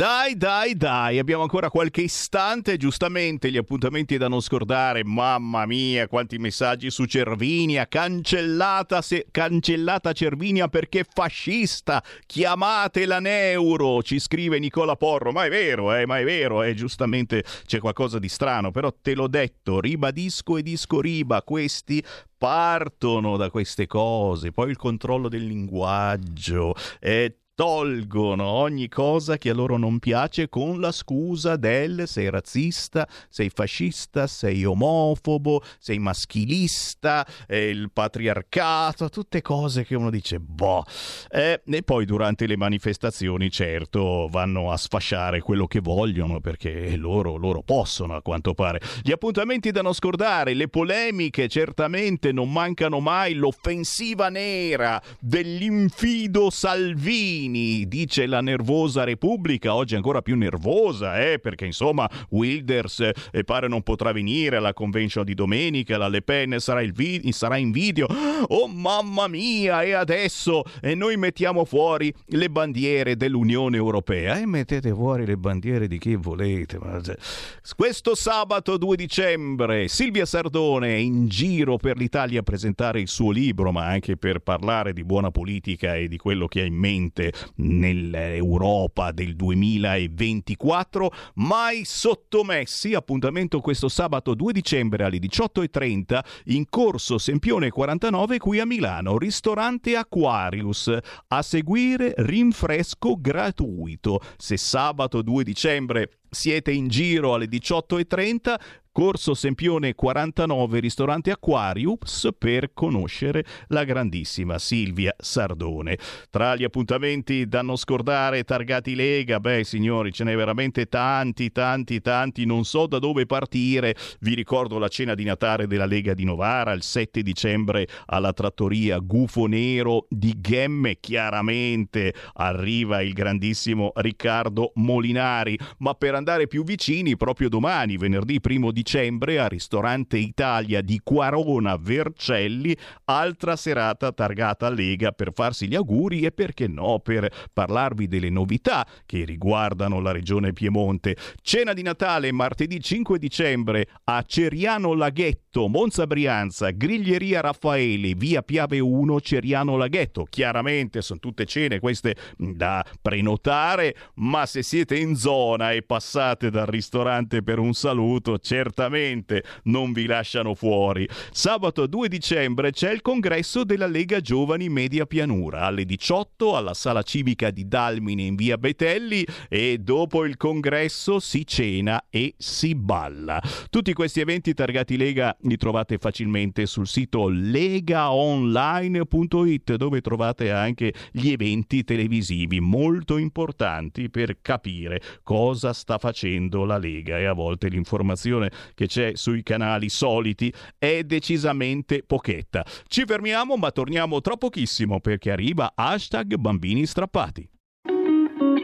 Speaker 2: Dai, dai, dai, abbiamo ancora qualche istante, giustamente gli appuntamenti da non scordare. Mamma mia, quanti messaggi su Cervinia, cancellata, se, cancellata Cervinia perché fascista, chiamatela Neuro, ci scrive Nicola Porro. Ma è vero, eh, ma è vero, eh, giustamente c'è qualcosa di strano, però te l'ho detto, ribadisco e disco riba, questi partono da queste cose, poi il controllo del linguaggio, eh, tolgono ogni cosa che a loro non piace con la scusa del sei razzista, sei fascista, sei omofobo, sei maschilista, eh, il patriarcato, tutte cose che uno dice boh. Eh, e poi durante le manifestazioni certo vanno a sfasciare quello che vogliono perché loro, loro possono a quanto pare. Gli appuntamenti da non scordare, le polemiche certamente non mancano mai, l'offensiva nera dell'infido Salvini Salvini, dice la nervosa Repubblica, oggi ancora più nervosa, eh, perché insomma Wilders eh, pare non potrà venire alla convention di domenica, la Le Pen sarà, vi- sarà in video. Oh mamma mia, e adesso e noi mettiamo fuori le bandiere dell'Unione Europea e mettete fuori le bandiere di chi volete. Questo sabato 2 dicembre Silvia Sardone è in giro per l'Italia a presentare il suo libro, ma anche per parlare di buona politica e di quello che ha in mente nell'Europa del 2024, mai sottomessi. Appuntamento questo sabato 2 dicembre alle 18.30 in corso Sempione 49 qui a Milano, ristorante Aquarius. A seguire rinfresco gratuito. Se sabato 2 dicembre siete in giro alle 18.30, Corso Sempione 49, ristorante Aquarius, per conoscere la grandissima Silvia Sardone. Tra gli appuntamenti da non scordare, targati Lega, beh signori, ce n'è veramente tanti, tanti, tanti, non so da dove partire. Vi ricordo la cena di Natale della Lega di Novara il 7 dicembre alla trattoria Gufo Nero di Gemme, chiaramente arriva il grandissimo Riccardo Molinari, ma per andare più vicini, proprio domani, venerdì 1 dicembre, al ristorante Italia di Quarona Vercelli, altra serata targata Lega per farsi gli auguri e perché no, per parlarvi delle novità che riguardano la regione Piemonte. Cena di Natale martedì 5 dicembre a Ceriano Laghetto, Monza Brianza, Griglieria Raffaele, via Piave 1, Ceriano Laghetto. Chiaramente sono tutte cene queste da prenotare, ma se siete in zona e passate dal ristorante per un saluto, certamente non vi lasciano fuori. Sabato 2 dicembre c'è il congresso della Lega Giovani Media Pianura alle 18 alla sala civica di Dalmine in via Betelli e dopo il congresso si cena e si balla. Tutti questi eventi targati Lega li trovate facilmente sul sito legaonline.it dove trovate anche gli eventi televisivi molto importanti per capire cosa sta facendo la Lega e a volte l'informazione che c'è sui canali soliti è decisamente pochetta. Ci fermiamo ma torniamo tra pochissimo perché arriva hashtag bambini strappati.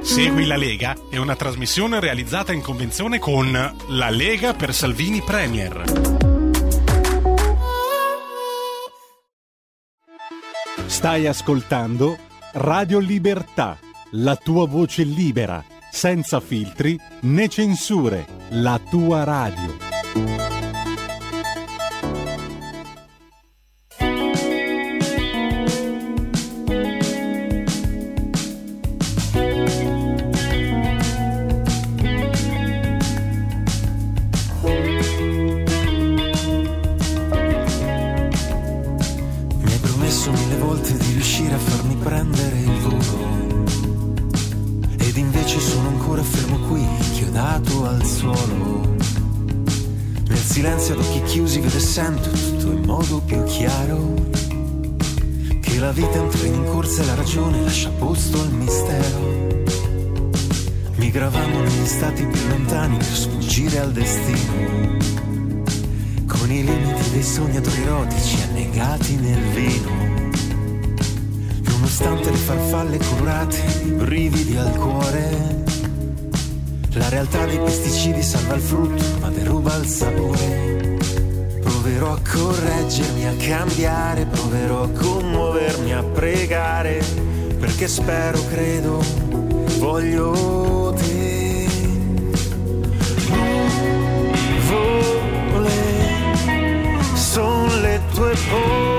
Speaker 24: Segui la Lega è una trasmissione realizzata in convenzione con La Lega per Salvini Premier.
Speaker 6: Stai ascoltando Radio Libertà, la tua voce libera, senza filtri né censure, la tua radio.
Speaker 25: Realtà dei pesticidi salva il frutto, ma deruba il sapore. Proverò a correggermi, a cambiare, proverò a commuovermi, a pregare, perché spero, credo, voglio te. Nuvole, son le tue poesie,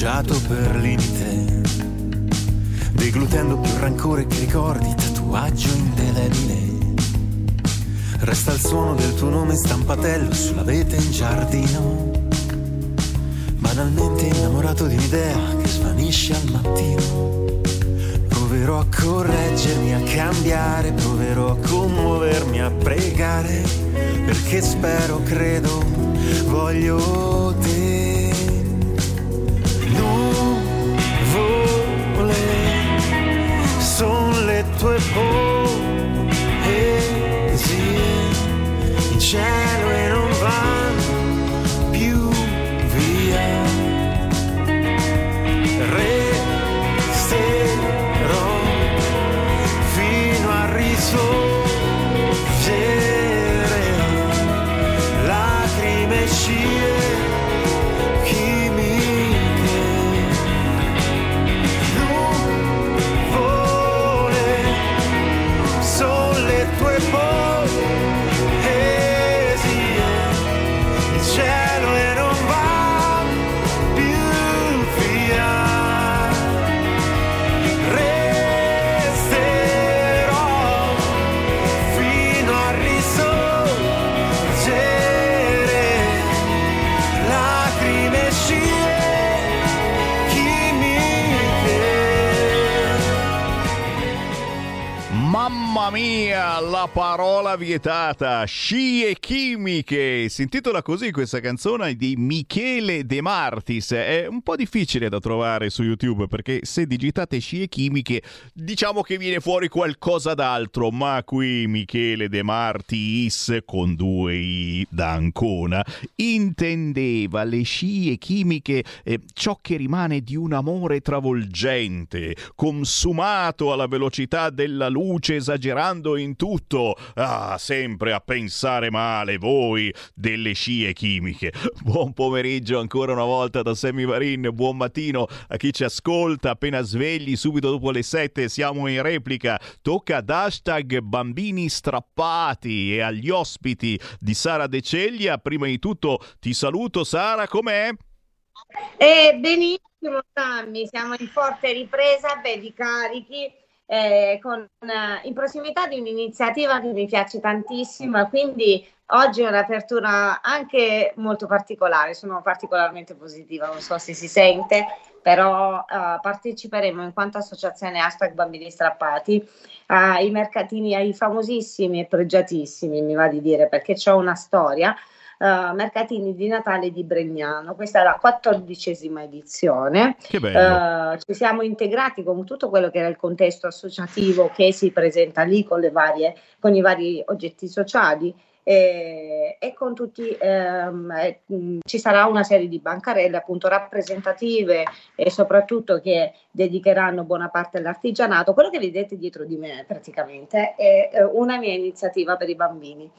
Speaker 25: mangiato per limite. Deglutendo più rancore che ricordi, tatuaggio indelebile. Resta il suono del tuo nome stampatello sulla vete in giardino. Banalmente innamorato di un'idea che svanisce al mattino. Proverò a correggermi, a cambiare, proverò a commuovermi, a pregare, perché spero, credo, voglio son le
Speaker 2: la parola vietata, scie chimiche. Si intitola così questa canzone di Michele De Martis. È un po' difficile da trovare su YouTube perché se digitate scie chimiche diciamo che viene fuori qualcosa d'altro, ma qui Michele De Martis con due i da Ancona intendeva le scie chimiche eh, ciò che rimane di un amore travolgente, consumato alla velocità della luce esagerando in tutto. Ah, sempre a pensare male voi delle scie chimiche. Buon pomeriggio ancora una volta da Sammy Varin, buon mattino a chi ci ascolta appena svegli subito dopo le 7 siamo in replica. Tocca ad hashtag bambini strappati e agli ospiti di Sara De Ceglia. Prima di tutto ti saluto Sara, com'è?
Speaker 26: Eh, benissimo Sammy, siamo in forte ripresa, belli carichi eh, con, eh, in prossimità di un'iniziativa che mi piace tantissimo, quindi oggi è un'apertura anche molto particolare, sono particolarmente positiva, non so se si sente, però eh, parteciperemo in quanto associazione hashtag bambini strappati ai mercatini, ai famosissimi e pregiatissimi, mi va di dire, perché c'è una storia uh, mercatini di Natale di Bregnano. Questa è la quattordicesima edizione.
Speaker 2: Che bello.
Speaker 26: Uh, ci siamo integrati con tutto quello che era il contesto associativo che si presenta lì con, varie, con i vari oggetti sociali. E, e, con tutti ehm, eh, ci sarà una serie di bancarelle appunto rappresentative e soprattutto che dedicheranno buona parte all'artigianato. Quello che vedete dietro di me praticamente è eh, una mia iniziativa per i bambini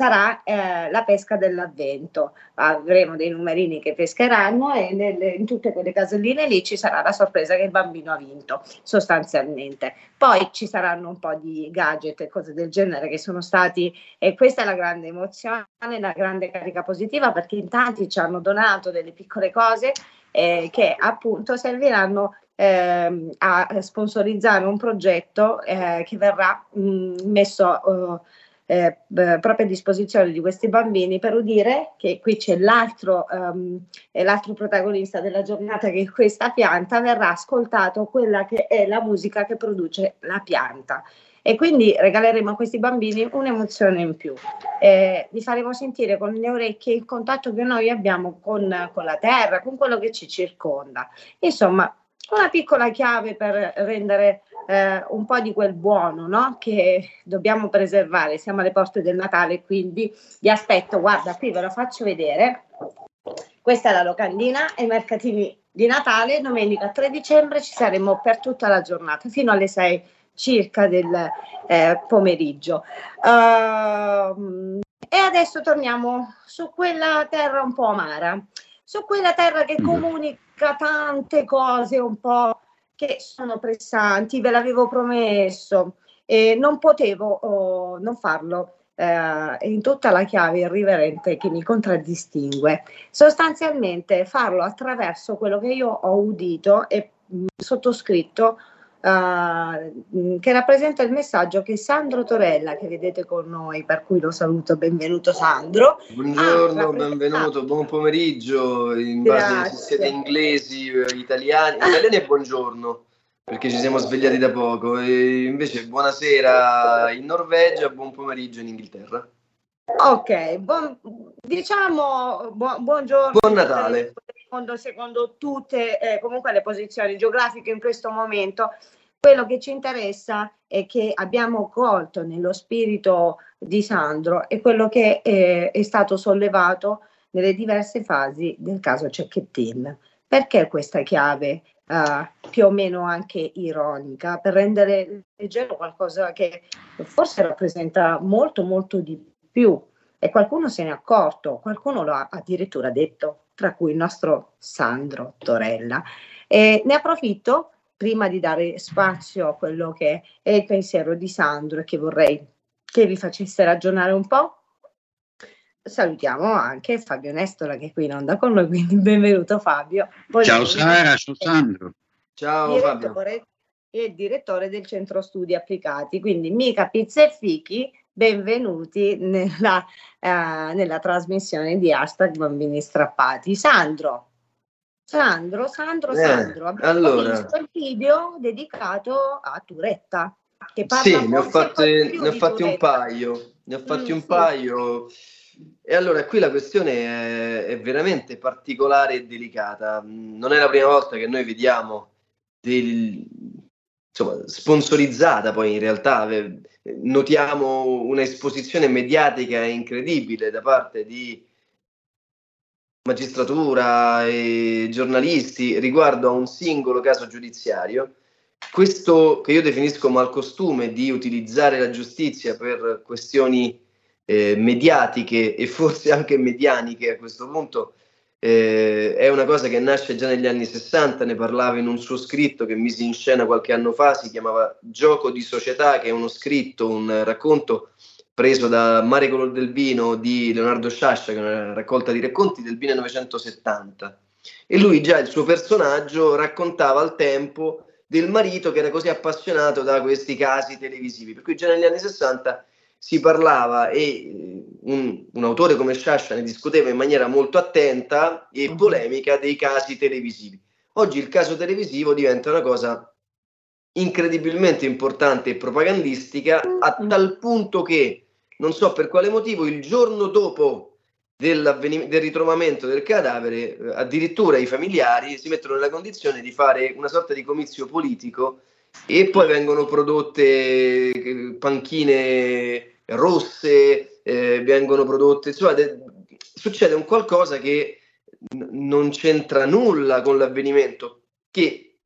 Speaker 26: sarà eh, la pesca dell'avvento. Avremo dei numerini che pescheranno e nelle, in tutte quelle caselline lì ci sarà la sorpresa che il bambino ha vinto, sostanzialmente. Poi ci saranno un po' di gadget e cose del genere che sono stati, e questa è la grande emozione, la grande carica positiva, perché in tanti ci hanno donato delle piccole cose eh, che appunto serviranno eh, a sponsorizzare un progetto eh, che verrà mh, messo eh, proprio a disposizione di questi bambini per udire che qui c'è l'altro, um, l'altro protagonista della giornata che questa pianta verrà ascoltato quella che è la musica che produce la pianta e quindi regaleremo a questi bambini un'emozione in più. Eh, li faremo sentire con le orecchie il contatto che noi abbiamo con, con la terra, con quello che ci circonda. Insomma, una piccola chiave per rendere eh, un po' di quel buono no? che dobbiamo preservare. Siamo alle porte del Natale, quindi vi aspetto. Guarda, qui ve lo faccio vedere. Questa è la locandina e i mercatini di Natale. Domenica 3 dicembre ci saremo per tutta la giornata, fino alle 6 circa del eh, pomeriggio. Uh, e adesso torniamo su quella terra un po' amara, su quella terra che comunica tante cose un po' che sono pressanti, ve l'avevo promesso e non potevo oh, non farlo eh, in tutta la chiave irriverente che mi contraddistingue. Sostanzialmente farlo attraverso quello che io ho udito e mh, sottoscritto uh, che rappresenta il messaggio che Sandro Torella, che vedete con noi, per cui lo saluto, benvenuto Sandro.
Speaker 27: Buongiorno, benvenuto, buon pomeriggio, in Grazie. base se siete inglesi, eh, italiani, italiani e buongiorno perché ci siamo svegliati da poco e invece buonasera in Norvegia, buon pomeriggio in Inghilterra.
Speaker 26: Ok, buon, diciamo bu- buongiorno.
Speaker 27: Buon Natale.
Speaker 26: Secondo, secondo tutte eh, comunque le posizioni geografiche in questo momento, quello che ci interessa e che abbiamo colto nello spirito di Sandro è quello che è, è stato sollevato nelle diverse fasi del caso Cecchettin. Perché questa chiave uh, più o meno anche ironica per rendere leggero qualcosa che forse rappresenta molto molto di più? E qualcuno se ne è accorto, qualcuno lo ha addirittura detto, tra cui il nostro Sandro Torella. E ne approfitto prima di dare spazio a quello che è il pensiero di Sandro e che vorrei che vi facesse ragionare un po'. Salutiamo anche Fabio Nestola che è qui in onda con noi, quindi benvenuto Fabio.
Speaker 28: Ciao Sara, ciao Sandro.
Speaker 27: Ciao
Speaker 26: Fabio. E direttore del centro studi applicati, quindi mica pizze e fichi benvenuti nella, uh, nella trasmissione di hashtag bambini strappati. Sandro, Sandro, Sandro, eh, Sandro, abbiamo
Speaker 27: allora.
Speaker 26: visto il video dedicato a Turetta. che parla
Speaker 27: Sì, ne ho,
Speaker 26: più
Speaker 27: ne ho fatti un paio. Ne ho fatti
Speaker 26: Mm,
Speaker 27: un
Speaker 26: sì.
Speaker 27: paio. E allora qui la questione è, è veramente particolare e delicata. Mm, Non è la prima volta che noi vediamo del, insomma, sponsorizzata poi in realtà eh, notiamo un'esposizione mediatica incredibile da parte di magistratura e giornalisti riguardo a un singolo caso giudiziario. Questo che io definisco malcostume di utilizzare la giustizia per questioni eh, mediatiche e forse anche medianiche a questo punto eh, è una cosa che nasce già negli anni 60, ne parlava in un suo scritto che misi in scena qualche anno fa, si chiamava Gioco di società, che è uno scritto, un racconto preso da Mare Color del Vino di Leonardo Sciascia, che è una raccolta di racconti del 1970. E lui già il suo personaggio raccontava al tempo del marito che era così appassionato da questi casi televisivi. Per cui già negli anni 60 si parlava e eh, un, un autore come Sciascia ne discuteva in maniera molto attenta e polemica dei casi televisivi. Oggi il caso televisivo diventa una cosa incredibilmente importante e propagandistica a tal punto che non so per quale motivo il giorno dopo del ritrovamento del cadavere eh, addirittura i familiari si mettono nella condizione di fare una sorta di comizio politico e poi vengono prodotte eh, panchine rosse, eh, vengono prodotte, insomma, de- succede un qualcosa che n- non c'entra nulla con l'avvenimento, che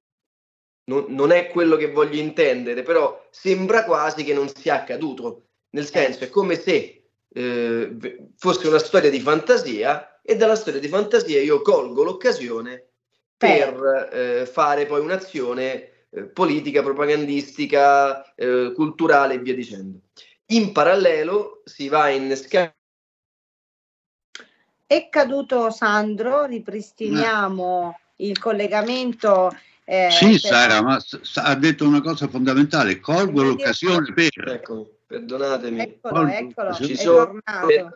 Speaker 27: non, non è quello che voglio intendere, però sembra quasi che non sia accaduto, nel senso è come se eh, fosse una storia di fantasia e dalla storia di fantasia io colgo l'occasione per eh, fare poi un'azione eh, politica, propagandistica, eh, culturale e via dicendo. In parallelo si va a innescare
Speaker 26: È caduto Sandro, ripristiniamo il collegamento. eh,
Speaker 28: Sì,
Speaker 26: per-
Speaker 28: Sara, ma ha detto una cosa fondamentale. Colgo l'occasione per.
Speaker 27: Ecco, perdonatemi.
Speaker 26: Eccolo, eccolo,
Speaker 27: Ci sono-
Speaker 26: tornato.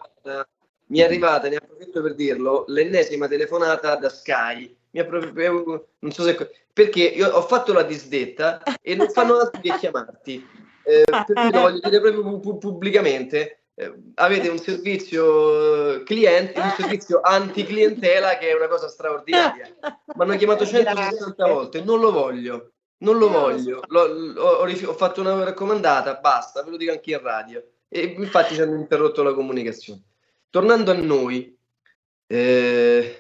Speaker 27: mi è arrivata, ne approfitto per dirlo, l'ennesima telefonata da Sky. Mi ha proprio- non so se, perché io ho fatto la disdetta e non fanno altro che chiamarti. Eh, per cui lo voglio dire proprio pu- pu- pubblicamente. Eh, avete un servizio eh, cliente, un servizio anti-clientela che è una cosa straordinaria. Mi hanno chiamato 160 volte, non lo voglio, non lo voglio. L'ho- l'ho- ho, ho fatto una raccomandata, basta, ve lo dico anche in radio. E infatti ci hanno interrotto la comunicazione. Tornando a noi, eh,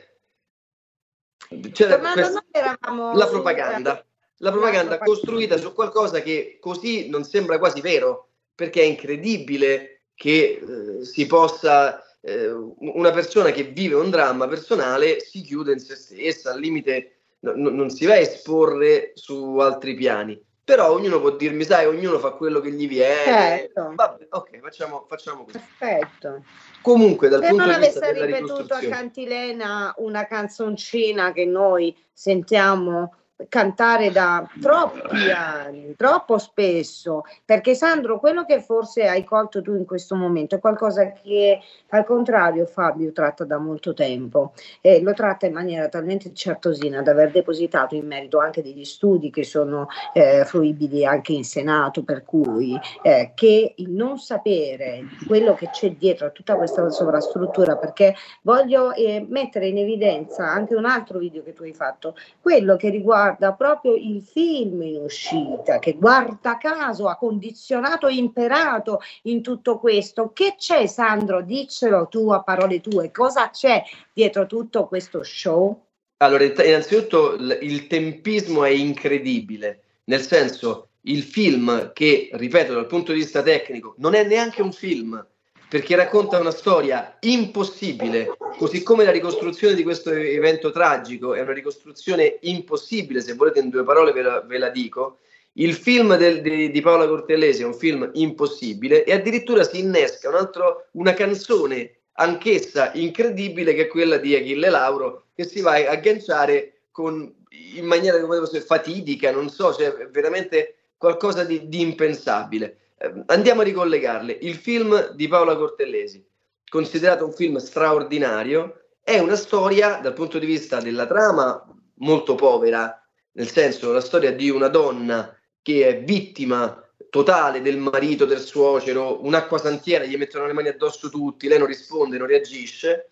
Speaker 27: c'era questa-
Speaker 26: noi
Speaker 27: la propaganda, la propaganda costruita su qualcosa che così non sembra quasi vero, perché è incredibile che eh, si possa eh, una persona che vive un dramma personale si chiude in se stessa, al limite no- no- non si va a esporre su altri piani. Però ognuno può dirmi, sai, ognuno fa quello che gli viene.
Speaker 26: Certo.
Speaker 27: Vabbè, ok, facciamo, facciamo così.
Speaker 26: Perfetto.
Speaker 27: Comunque, dal
Speaker 26: Se
Speaker 27: punto di vista
Speaker 26: avesse
Speaker 27: della
Speaker 26: ripetuto a Cantilena una canzoncina che noi sentiamo cantare da troppi anni, troppo spesso, perché Sandro, quello che forse hai colto tu in questo momento è qualcosa che al contrario Fabio tratta da molto tempo. E lo tratta in maniera talmente certosina da aver depositato in merito anche degli studi che sono eh, fruibili anche in Senato, per cui eh, che il non sapere quello che c'è dietro a tutta questa sovrastruttura, perché voglio eh, mettere in evidenza anche un altro video che tu hai fatto, quello che riguarda proprio il film in uscita, che guarda caso ha condizionato e imperato in tutto questo. Che c'è, Sandro? Diccelo tu a parole tue, cosa c'è dietro tutto questo show?
Speaker 27: Allora, innanzitutto il tempismo è incredibile, nel senso il film che, ripeto, dal punto di vista tecnico non è neanche un film, perché racconta una storia impossibile, così come la ricostruzione di questo evento tragico è una ricostruzione impossibile, se volete in due parole ve la, ve la dico. Il film del- di, di Paola Cortellesi è un film impossibile e addirittura si innesca un altro, una canzone anch'essa incredibile che è quella di Achille Lauro che si va a agganciare con, in maniera come fatidica, non so, cioè veramente qualcosa di, di impensabile. Eh, andiamo a ricollegarle. Il film di Paola Cortellesi, considerato un film straordinario, è una storia dal punto di vista della trama molto povera, nel senso la storia di una donna che è vittima totale del marito, del suocero, un'acqua santiera, gli mettono le mani addosso tutti, lei non risponde, non reagisce,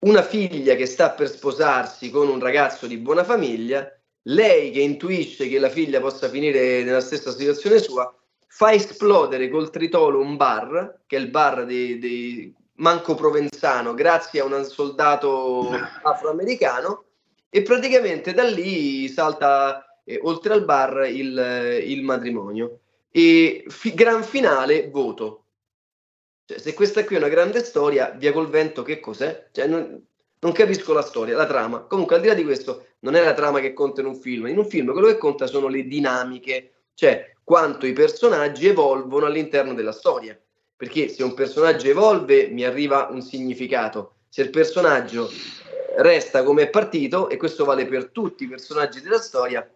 Speaker 27: una figlia che sta per sposarsi con un ragazzo di buona famiglia, lei che intuisce che la figlia possa finire nella stessa situazione sua, fa esplodere col tritolo un bar, che è il bar di, di Manco Provenzano, grazie a un soldato afroamericano, e praticamente da lì salta eh, oltre al bar il, il matrimonio. E fi- gran finale, voto. Cioè, se questa qui è una grande storia, Via col vento che cos'è? Cioè, non, non, capisco la storia, la trama. Comunque, al di là di questo, non è la trama che conta in un film. In un film quello che conta sono le dinamiche, cioè quanto i personaggi evolvono all'interno della storia. Perché se un personaggio evolve, mi arriva un significato. Se il personaggio resta come è partito, e questo vale per tutti i personaggi della storia,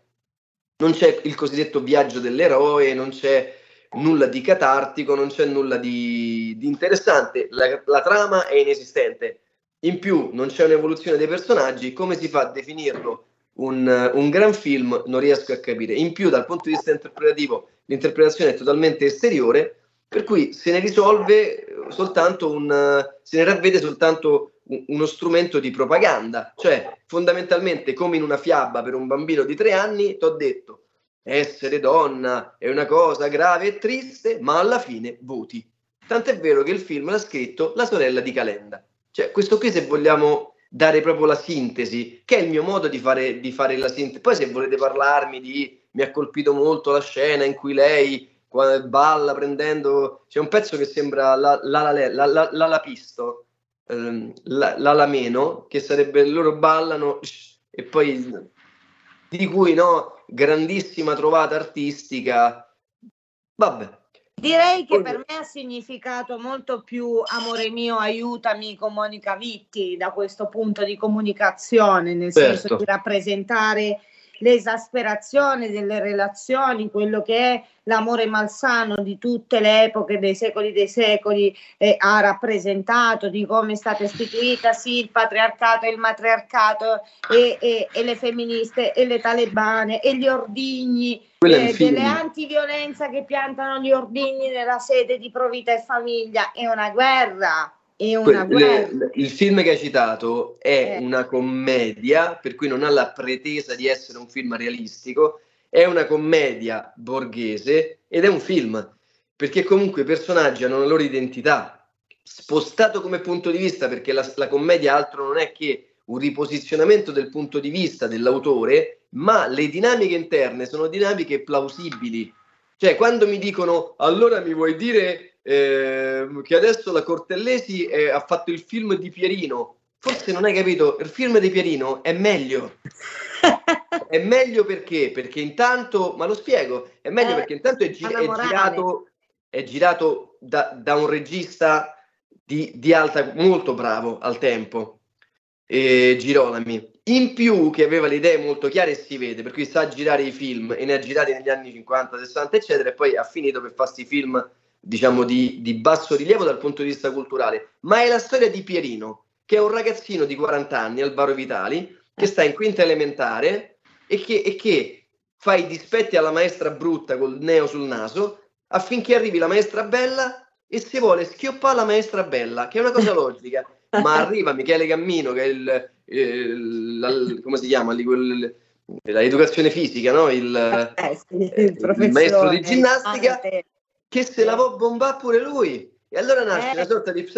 Speaker 27: non c'è il cosiddetto viaggio dell'eroe, non c'è nulla di catartico, non c'è nulla di, di interessante, la, la, trama è inesistente. In più non c'è un'evoluzione dei personaggi, come si fa a definirlo un, un gran film? Non riesco a capire. In più dal punto di vista interpretativo l'interpretazione è totalmente esteriore, per cui se ne risolve soltanto un, se ne ravvede soltanto uno strumento di propaganda, cioè fondamentalmente come in una fiaba per un bambino di tre anni, ti ho detto, essere donna è una cosa grave e triste, ma alla fine voti. Tant'è vero che il film l'ha scritto la sorella di Calenda. Cioè, questo qui se vogliamo dare proprio la sintesi, che è il mio modo di fare, di fare la sintesi. Poi se volete parlarmi di, mi ha colpito molto la scena in cui lei balla prendendo, c'è un pezzo che sembra la, la, la, la, la, la, la pisto, ehm, l'alameno, che sarebbe loro ballano e poi di cui no, grandissima trovata artistica. Vabbè.
Speaker 26: Direi che per me ha significato molto più amore mio, aiutami con Monica Vitti da questo punto di comunicazione, nel certo. senso di rappresentare l'esasperazione delle relazioni, quello che è l'amore malsano di tutte le epoche dei secoli dei secoli eh, ha rappresentato, di come è stata istituita sì il patriarcato e il matriarcato e, e, e le femministe e le talebane e gli ordigni eh, delle antiviolenza che piantano gli ordigni nella sede di Provita e Famiglia, è una guerra è una
Speaker 27: guerra. Il film che hai citato è eh. una commedia, per cui non ha la pretesa di essere un film realistico, è una commedia borghese ed è un film, perché comunque i personaggi hanno la loro identità, spostato come punto di vista, perché la, la commedia altro non è che un riposizionamento del punto di vista dell'autore, ma le dinamiche interne sono dinamiche plausibili. Cioè, quando mi dicono allora mi vuoi dire eh, che adesso la Cortellesi eh, ha fatto il film di Pierino. Forse non hai capito, il film di Pierino è meglio. è meglio perché? Perché intanto, ma lo spiego, è meglio eh, perché intanto è, gi- è girato, è girato da, da, un regista di, di, alta, molto bravo al tempo, eh, Girolami. In più che aveva le idee molto chiare e si vede, per cui sa girare i film e ne ha girati negli anni 50, 60, eccetera, e poi ha finito per farsi film diciamo, di, di, basso rilievo dal punto di vista culturale, ma è la storia di Pierino, che è un ragazzino di 40 anni, Alvaro Vitali, che sta in quinta elementare e che, e che fa i dispetti alla maestra brutta col neo sul naso affinché arrivi la maestra bella e si vuole schioppare la maestra bella, che è una cosa logica. Ma arriva Michele Cammino, che è il, il, la, come si chiama lì, quel, l'educazione fisica, no? il, eh, sì, il, il maestro di ginnastica, che se la può bombare pure lui. E allora nasce eh. una sorta di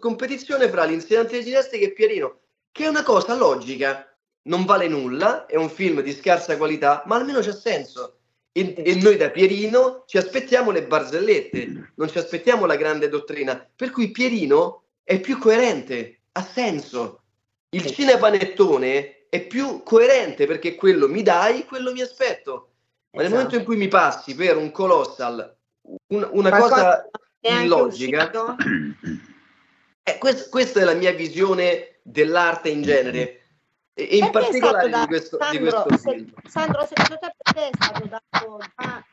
Speaker 27: competizione fra l'insegnante di ginnastica e Pierino, che è una cosa logica, non vale nulla, è un film di scarsa qualità, ma almeno c'ha senso. E, e, noi da Pierino ci aspettiamo le barzellette, non ci aspettiamo la grande dottrina. Per cui Pierino è più coerente, ha senso. Il cinepanettone è più coerente perché quello mi dai, quello mi aspetto. Ma nel momento in cui mi passi per un colossal un, una cosa illogica. Eh, quest, questa è la mia visione dell'arte in genere. E in particolare da, di questo, Sandro, di questo
Speaker 26: se, Sandro, secondo te perché è stato dato da,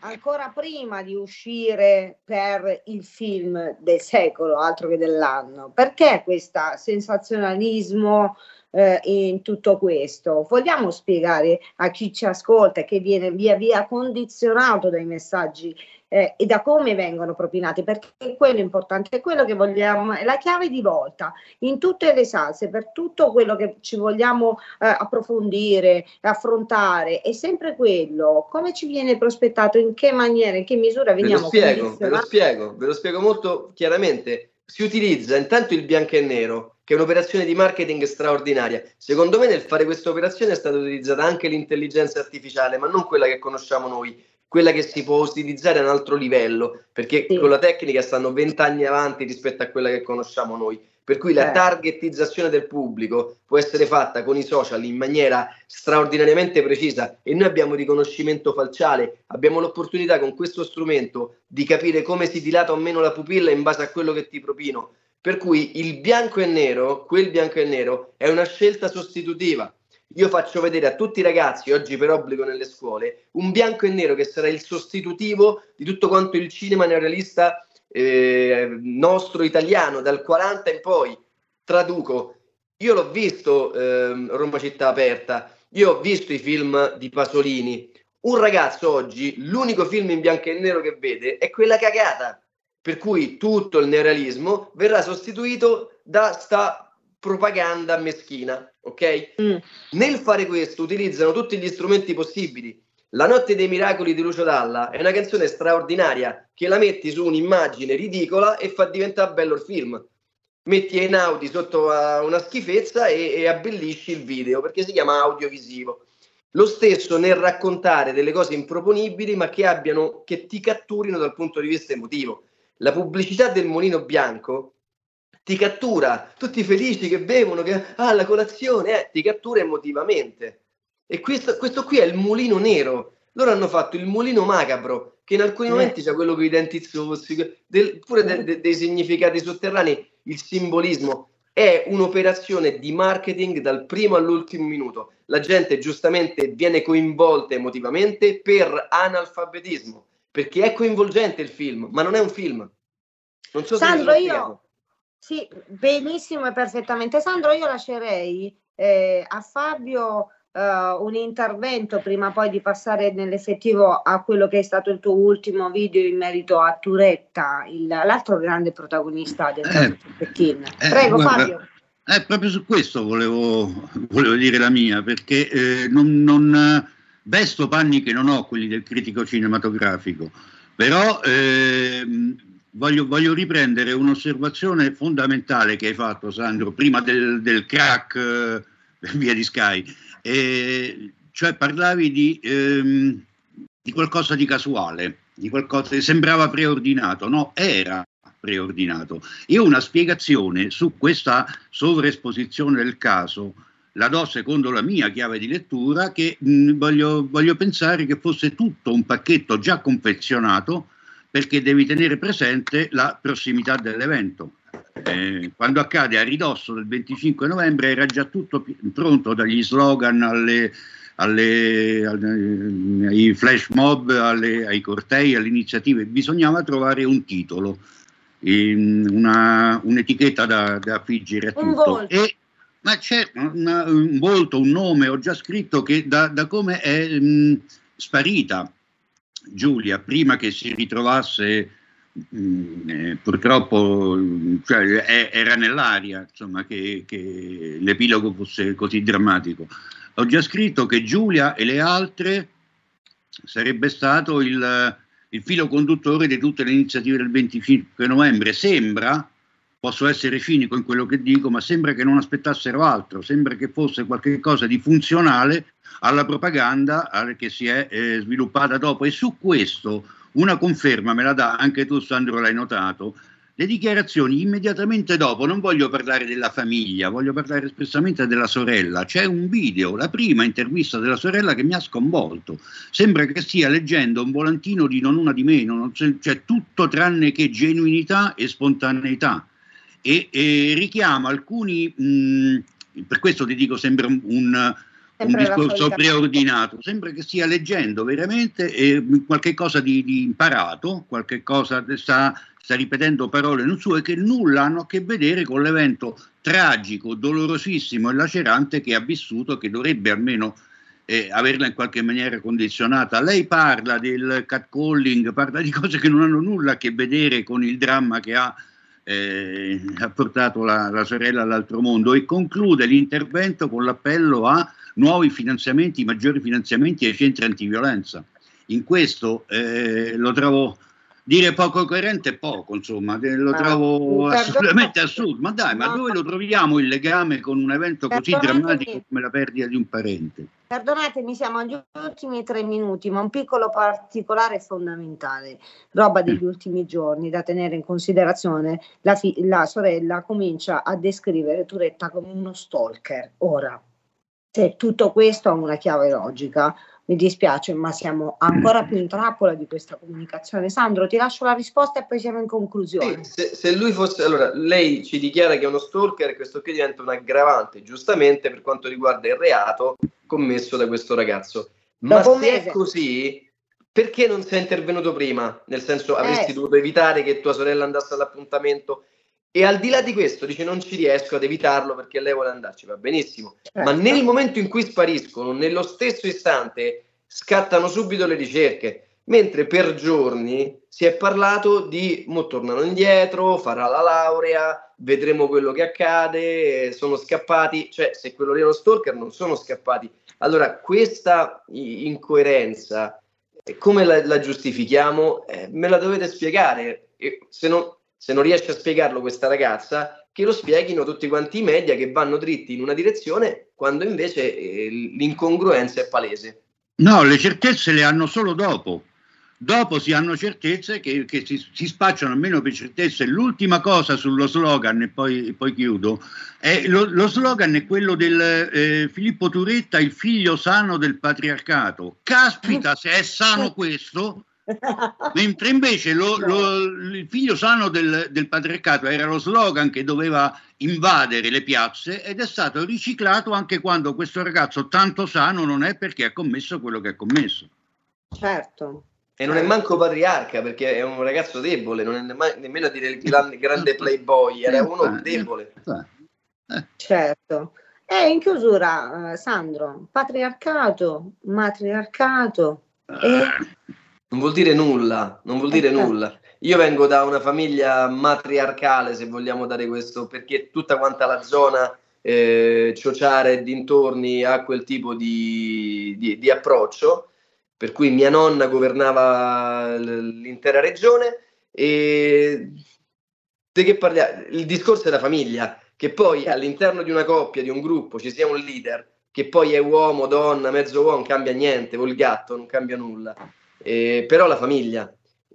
Speaker 26: ancora prima di uscire per il film del secolo, altro che dell'anno. Perché questo sensazionalismo eh, in tutto questo? Vogliamo spiegare a chi ci ascolta e che viene via via condizionato dai messaggi eh, e da come vengono propinati, perché quello è importante, è quello che vogliamo, è la chiave di volta in tutte le salse, per tutto quello che ci vogliamo eh, approfondire, affrontare, è sempre quello, come ci viene prospettato, in che maniera, in che misura veniamo
Speaker 27: ve lo spiego, ve lo spiego, ve lo spiego molto chiaramente. Si utilizza intanto il bianco e nero, che è un'operazione di marketing straordinaria. Secondo me nel fare questa operazione è stata utilizzata anche l'intelligenza artificiale, ma non quella che conosciamo noi quella che si può utilizzare a un altro livello, perché sì. con la tecnica stanno vent'anni avanti rispetto a quella che conosciamo noi. Per cui la targetizzazione del pubblico può essere fatta con i social in maniera straordinariamente precisa e noi abbiamo riconoscimento falciale, abbiamo l'opportunità con questo strumento di capire come si dilata o meno la pupilla in base a quello che ti propino. Per cui il bianco e nero, quel bianco e nero, è una scelta sostitutiva io faccio vedere a tutti i ragazzi, oggi per obbligo nelle scuole, un bianco e nero che sarà il sostitutivo di tutto quanto il cinema neorealista eh, nostro italiano, dal 40 in poi. Traduco, io l'ho visto eh, Roma città aperta, io ho visto i film di Pasolini. Un ragazzo oggi, l'unico film in bianco e nero che vede è quella cagata. Per cui tutto il neorealismo verrà sostituito da sta propaganda meschina, ok? Mm. Nel fare questo utilizzano tutti gli strumenti possibili. La notte dei miracoli di Lucio Dalla è una canzone straordinaria che la metti su un'immagine ridicola e fa diventare bello il film. Metti in Audi sotto a una schifezza e, e abbellisci il video perché si chiama audiovisivo. Lo stesso nel raccontare delle cose improponibili ma che abbiano, che ti catturino dal punto di vista emotivo. La pubblicità del Molino Bianco ti cattura, tutti felici che bevono, che ah, la colazione, eh, ti cattura emotivamente. E questo, questo, qui è il mulino nero. Loro hanno fatto il mulino macabro, che in alcuni eh. momenti c'è quello con i denti zozzi, del, pure de, de, dei significati sotterranei, il simbolismo. È un'operazione di marketing dal primo all'ultimo minuto. La gente giustamente viene coinvolta emotivamente per analfabetismo, perché è coinvolgente il film, ma non è un film.
Speaker 26: Non so Sandro, io, sì, benissimo e perfettamente. Sandro, io lascerei eh, a Fabio eh, un intervento prima poi di passare nell'effettivo a quello che è stato il tuo ultimo video in merito a Turetta, il, l'altro grande protagonista del eh, Pechin. Eh, Prego guarda, Fabio.
Speaker 28: Eh, proprio su questo volevo, volevo dire la mia, perché eh, non, non vesto panni che non ho, quelli del critico cinematografico, però ehm, voglio, voglio, riprendere un'osservazione fondamentale che hai fatto, Sandro, prima del, del crack eh, via di Sky. E, cioè parlavi di, ehm, di, qualcosa di casuale, di qualcosa che sembrava preordinato, no, era preordinato. Io una spiegazione su questa sovraesposizione del caso la do secondo la mia chiave di lettura che mh, voglio, voglio pensare che fosse tutto un pacchetto già confezionato perché devi tenere presente la prossimità dell'evento. Eh, quando accade a ridosso del 25 novembre era già tutto pronto dagli slogan alle, alle, alle, ai flash mob, alle, ai cortei, alle iniziative, bisognava trovare un titolo, una, un'etichetta da, da affiggere a tutto. E, ma c'è una, un volto, un nome, ho già scritto che da, da come è mh, sparita Giulia, prima che si ritrovasse, mh, mm, eh, purtroppo cioè, è, era nell'aria insomma, che, che l'epilogo fosse così drammatico. Ho già scritto che Giulia e le altre sarebbe stato il, il filo conduttore di tutte le iniziative del 25 novembre. Sembra, posso essere cinico in quello che dico, ma sembra che non aspettassero altro, sembra che fosse qualcosa di funzionale alla propaganda che si è eh, sviluppata dopo. E su questo una conferma me la dà, anche tu Sandro l'hai notato, le dichiarazioni immediatamente dopo, non voglio parlare della famiglia, voglio parlare espressamente della sorella. C'è un video, la prima intervista della sorella che mi ha sconvolto. Sembra che stia leggendo un volantino di non una di meno, c'è, tutto tranne che genuinità e spontaneità. E, e richiama alcuni, mh, per questo ti dico, sembra un, un un discorso preordinato, sembra che stia leggendo veramente eh, qualche cosa di, di imparato, qualche cosa sta, sta ripetendo parole non sue che nulla hanno a che vedere con l'evento tragico, dolorosissimo e lacerante che ha vissuto, che dovrebbe almeno eh, averla in qualche maniera condizionata. Lei parla del catcalling, parla di cose che non hanno nulla a che vedere con il dramma che ha, eh, ha portato la, la, sorella all'altro mondo e conclude l'intervento con l'appello a nuovi finanziamenti, maggiori finanziamenti ai centri antiviolenza. In questo eh, lo trovo dire poco coerente è poco, insomma, lo trovo ah, assolutamente assurdo. Ma dai, ma dove lo troviamo il legame con un evento così drammatico come la perdita di un parente?
Speaker 26: Perdonatemi, siamo agli ultimi tre minuti, ma un piccolo particolare fondamentale, roba degli mm. ultimi giorni da tenere in considerazione. La, fi- la sorella comincia a descrivere Turetta come uno stalker. Ora, se tutto questo ha una chiave logica, mi dispiace, ma siamo ancora più in trappola di questa comunicazione. Sandro, ti lascio la risposta e poi siamo in conclusione.
Speaker 27: Sì, se, se, lui fosse, allora, lei ci dichiara che è uno stalker questo qui diventa un aggravante, giustamente per quanto riguarda il reato commesso da questo ragazzo. Ma Dopo se è così, perché non sei intervenuto prima? Nel senso, avresti eh. dovuto evitare che tua sorella andasse all'appuntamento e al di là di questo dice non ci riesco ad evitarlo perché lei vuole andarci, va benissimo, certo. ma nel momento in cui spariscono, nello stesso istante scattano subito le ricerche, mentre per giorni si è parlato di mo tornano indietro, farà la laurea, vedremo quello che accade, sono scappati, cioè se quello lì è uno stalker non sono scappati. Allora questa incoerenza, come la, la giustifichiamo? Eh, me la dovete spiegare. Se non, se non riesce a spiegarlo questa ragazza, che lo spieghino tutti quanti i media che vanno dritti in una direzione quando invece eh, l'incongruenza è palese.
Speaker 28: No, le certezze le hanno solo dopo. Dopo si hanno certezze che, che si, si, spacciano almeno per certezze. L'ultima cosa sullo slogan, e poi, poi chiudo, è lo, lo, slogan è quello del eh, Filippo Turetta, il figlio sano del patriarcato. Caspita, se è sano questo, Mentre invece lo, lo, il figlio sano del, del, patriarcato era lo slogan che doveva invadere le piazze ed è stato riciclato anche quando questo ragazzo tanto sano non è perché ha commesso quello che ha commesso.
Speaker 26: Certo.
Speaker 27: E non è manco patriarca perché è un ragazzo debole, non è nemm- nemmeno a dire il grande, playboy, era uno debole.
Speaker 26: Eh. Certo. E in chiusura, Sandro, patriarcato, matriarcato. E
Speaker 27: non vuol dire nulla, non vuol dire nulla. Io vengo da una famiglia matriarcale, se vogliamo dare questo, perché tutta quanta la zona eh, Ciociare e dintorni ha quel tipo di, di, di approccio, per cui mia nonna governava l'intera regione e? Il discorso è la famiglia, che poi all'interno di una coppia, di un gruppo, ci sia un leader, che poi è uomo, donna, mezzo uomo, non cambia niente, o il gatto, non cambia nulla eh, però la famiglia,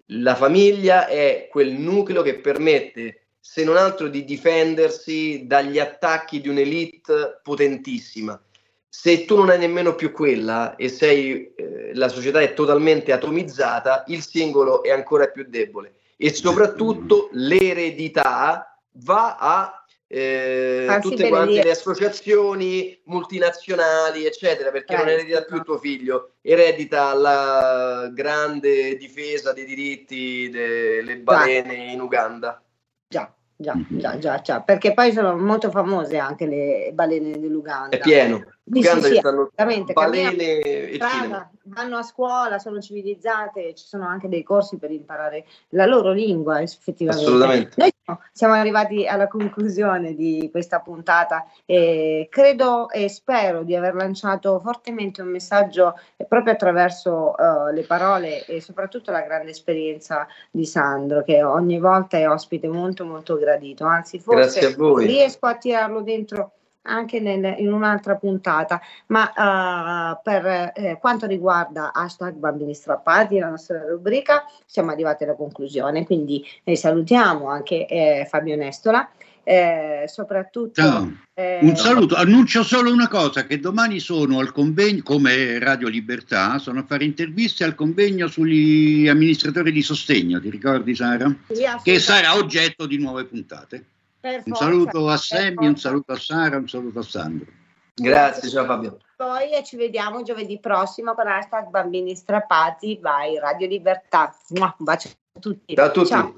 Speaker 27: la famiglia è quel nucleo che permette, se non altro, di difendersi dagli attacchi di un'elite potentissima. Se tu non hai nemmeno più quella e sei, eh, la società è totalmente atomizzata, il singolo è ancora più debole e soprattutto l'eredità va a eh, tutte quante le associazioni multinazionali, eccetera, perché certo. non eredita più tuo figlio, eredita la grande difesa dei diritti delle balene Già. in Uganda.
Speaker 26: Già, già, già, già, già, perché poi sono molto famose anche le balene dell'Uganda.
Speaker 27: È pieno.
Speaker 26: Uganda sì, sì, stanno balene e strada, vanno a scuola, sono civilizzate, ci sono anche dei corsi per imparare la loro lingua, effettivamente.
Speaker 27: Assolutamente.
Speaker 26: Noi siamo arrivati alla conclusione di questa puntata e credo e spero di aver lanciato fortemente un messaggio proprio attraverso uh, le parole e soprattutto la grande esperienza di Sandro, che ogni volta è ospite molto molto gradito, anzi forse riesco a tirarlo dentro anche nel, in un'altra puntata, ma uh, per eh, quanto riguarda hashtag bambini strappati, la nostra rubrica, siamo arrivati alla conclusione, quindi eh, salutiamo anche eh, Fabio Nestola. Eh, soprattutto
Speaker 28: eh, un saluto, annuncio solo una cosa che domani sono al convegno come Radio Libertà sono a fare interviste al convegno sugli amministratori di sostegno ti ricordi Sara? Sì, che sarà oggetto di nuove puntate un saluto a Semmi, un saluto a Sara, un saluto a Sandro.
Speaker 27: Grazie, ciao Fabio.
Speaker 26: voi e ci vediamo giovedì prossimo con hashtag Bambini Strappati. Vai, Radio Libertà. Un bacio a tutti.
Speaker 27: Ciao a tutti.
Speaker 26: Ciao.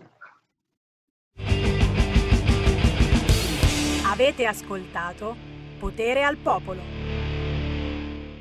Speaker 29: Avete ascoltato Potere al Popolo.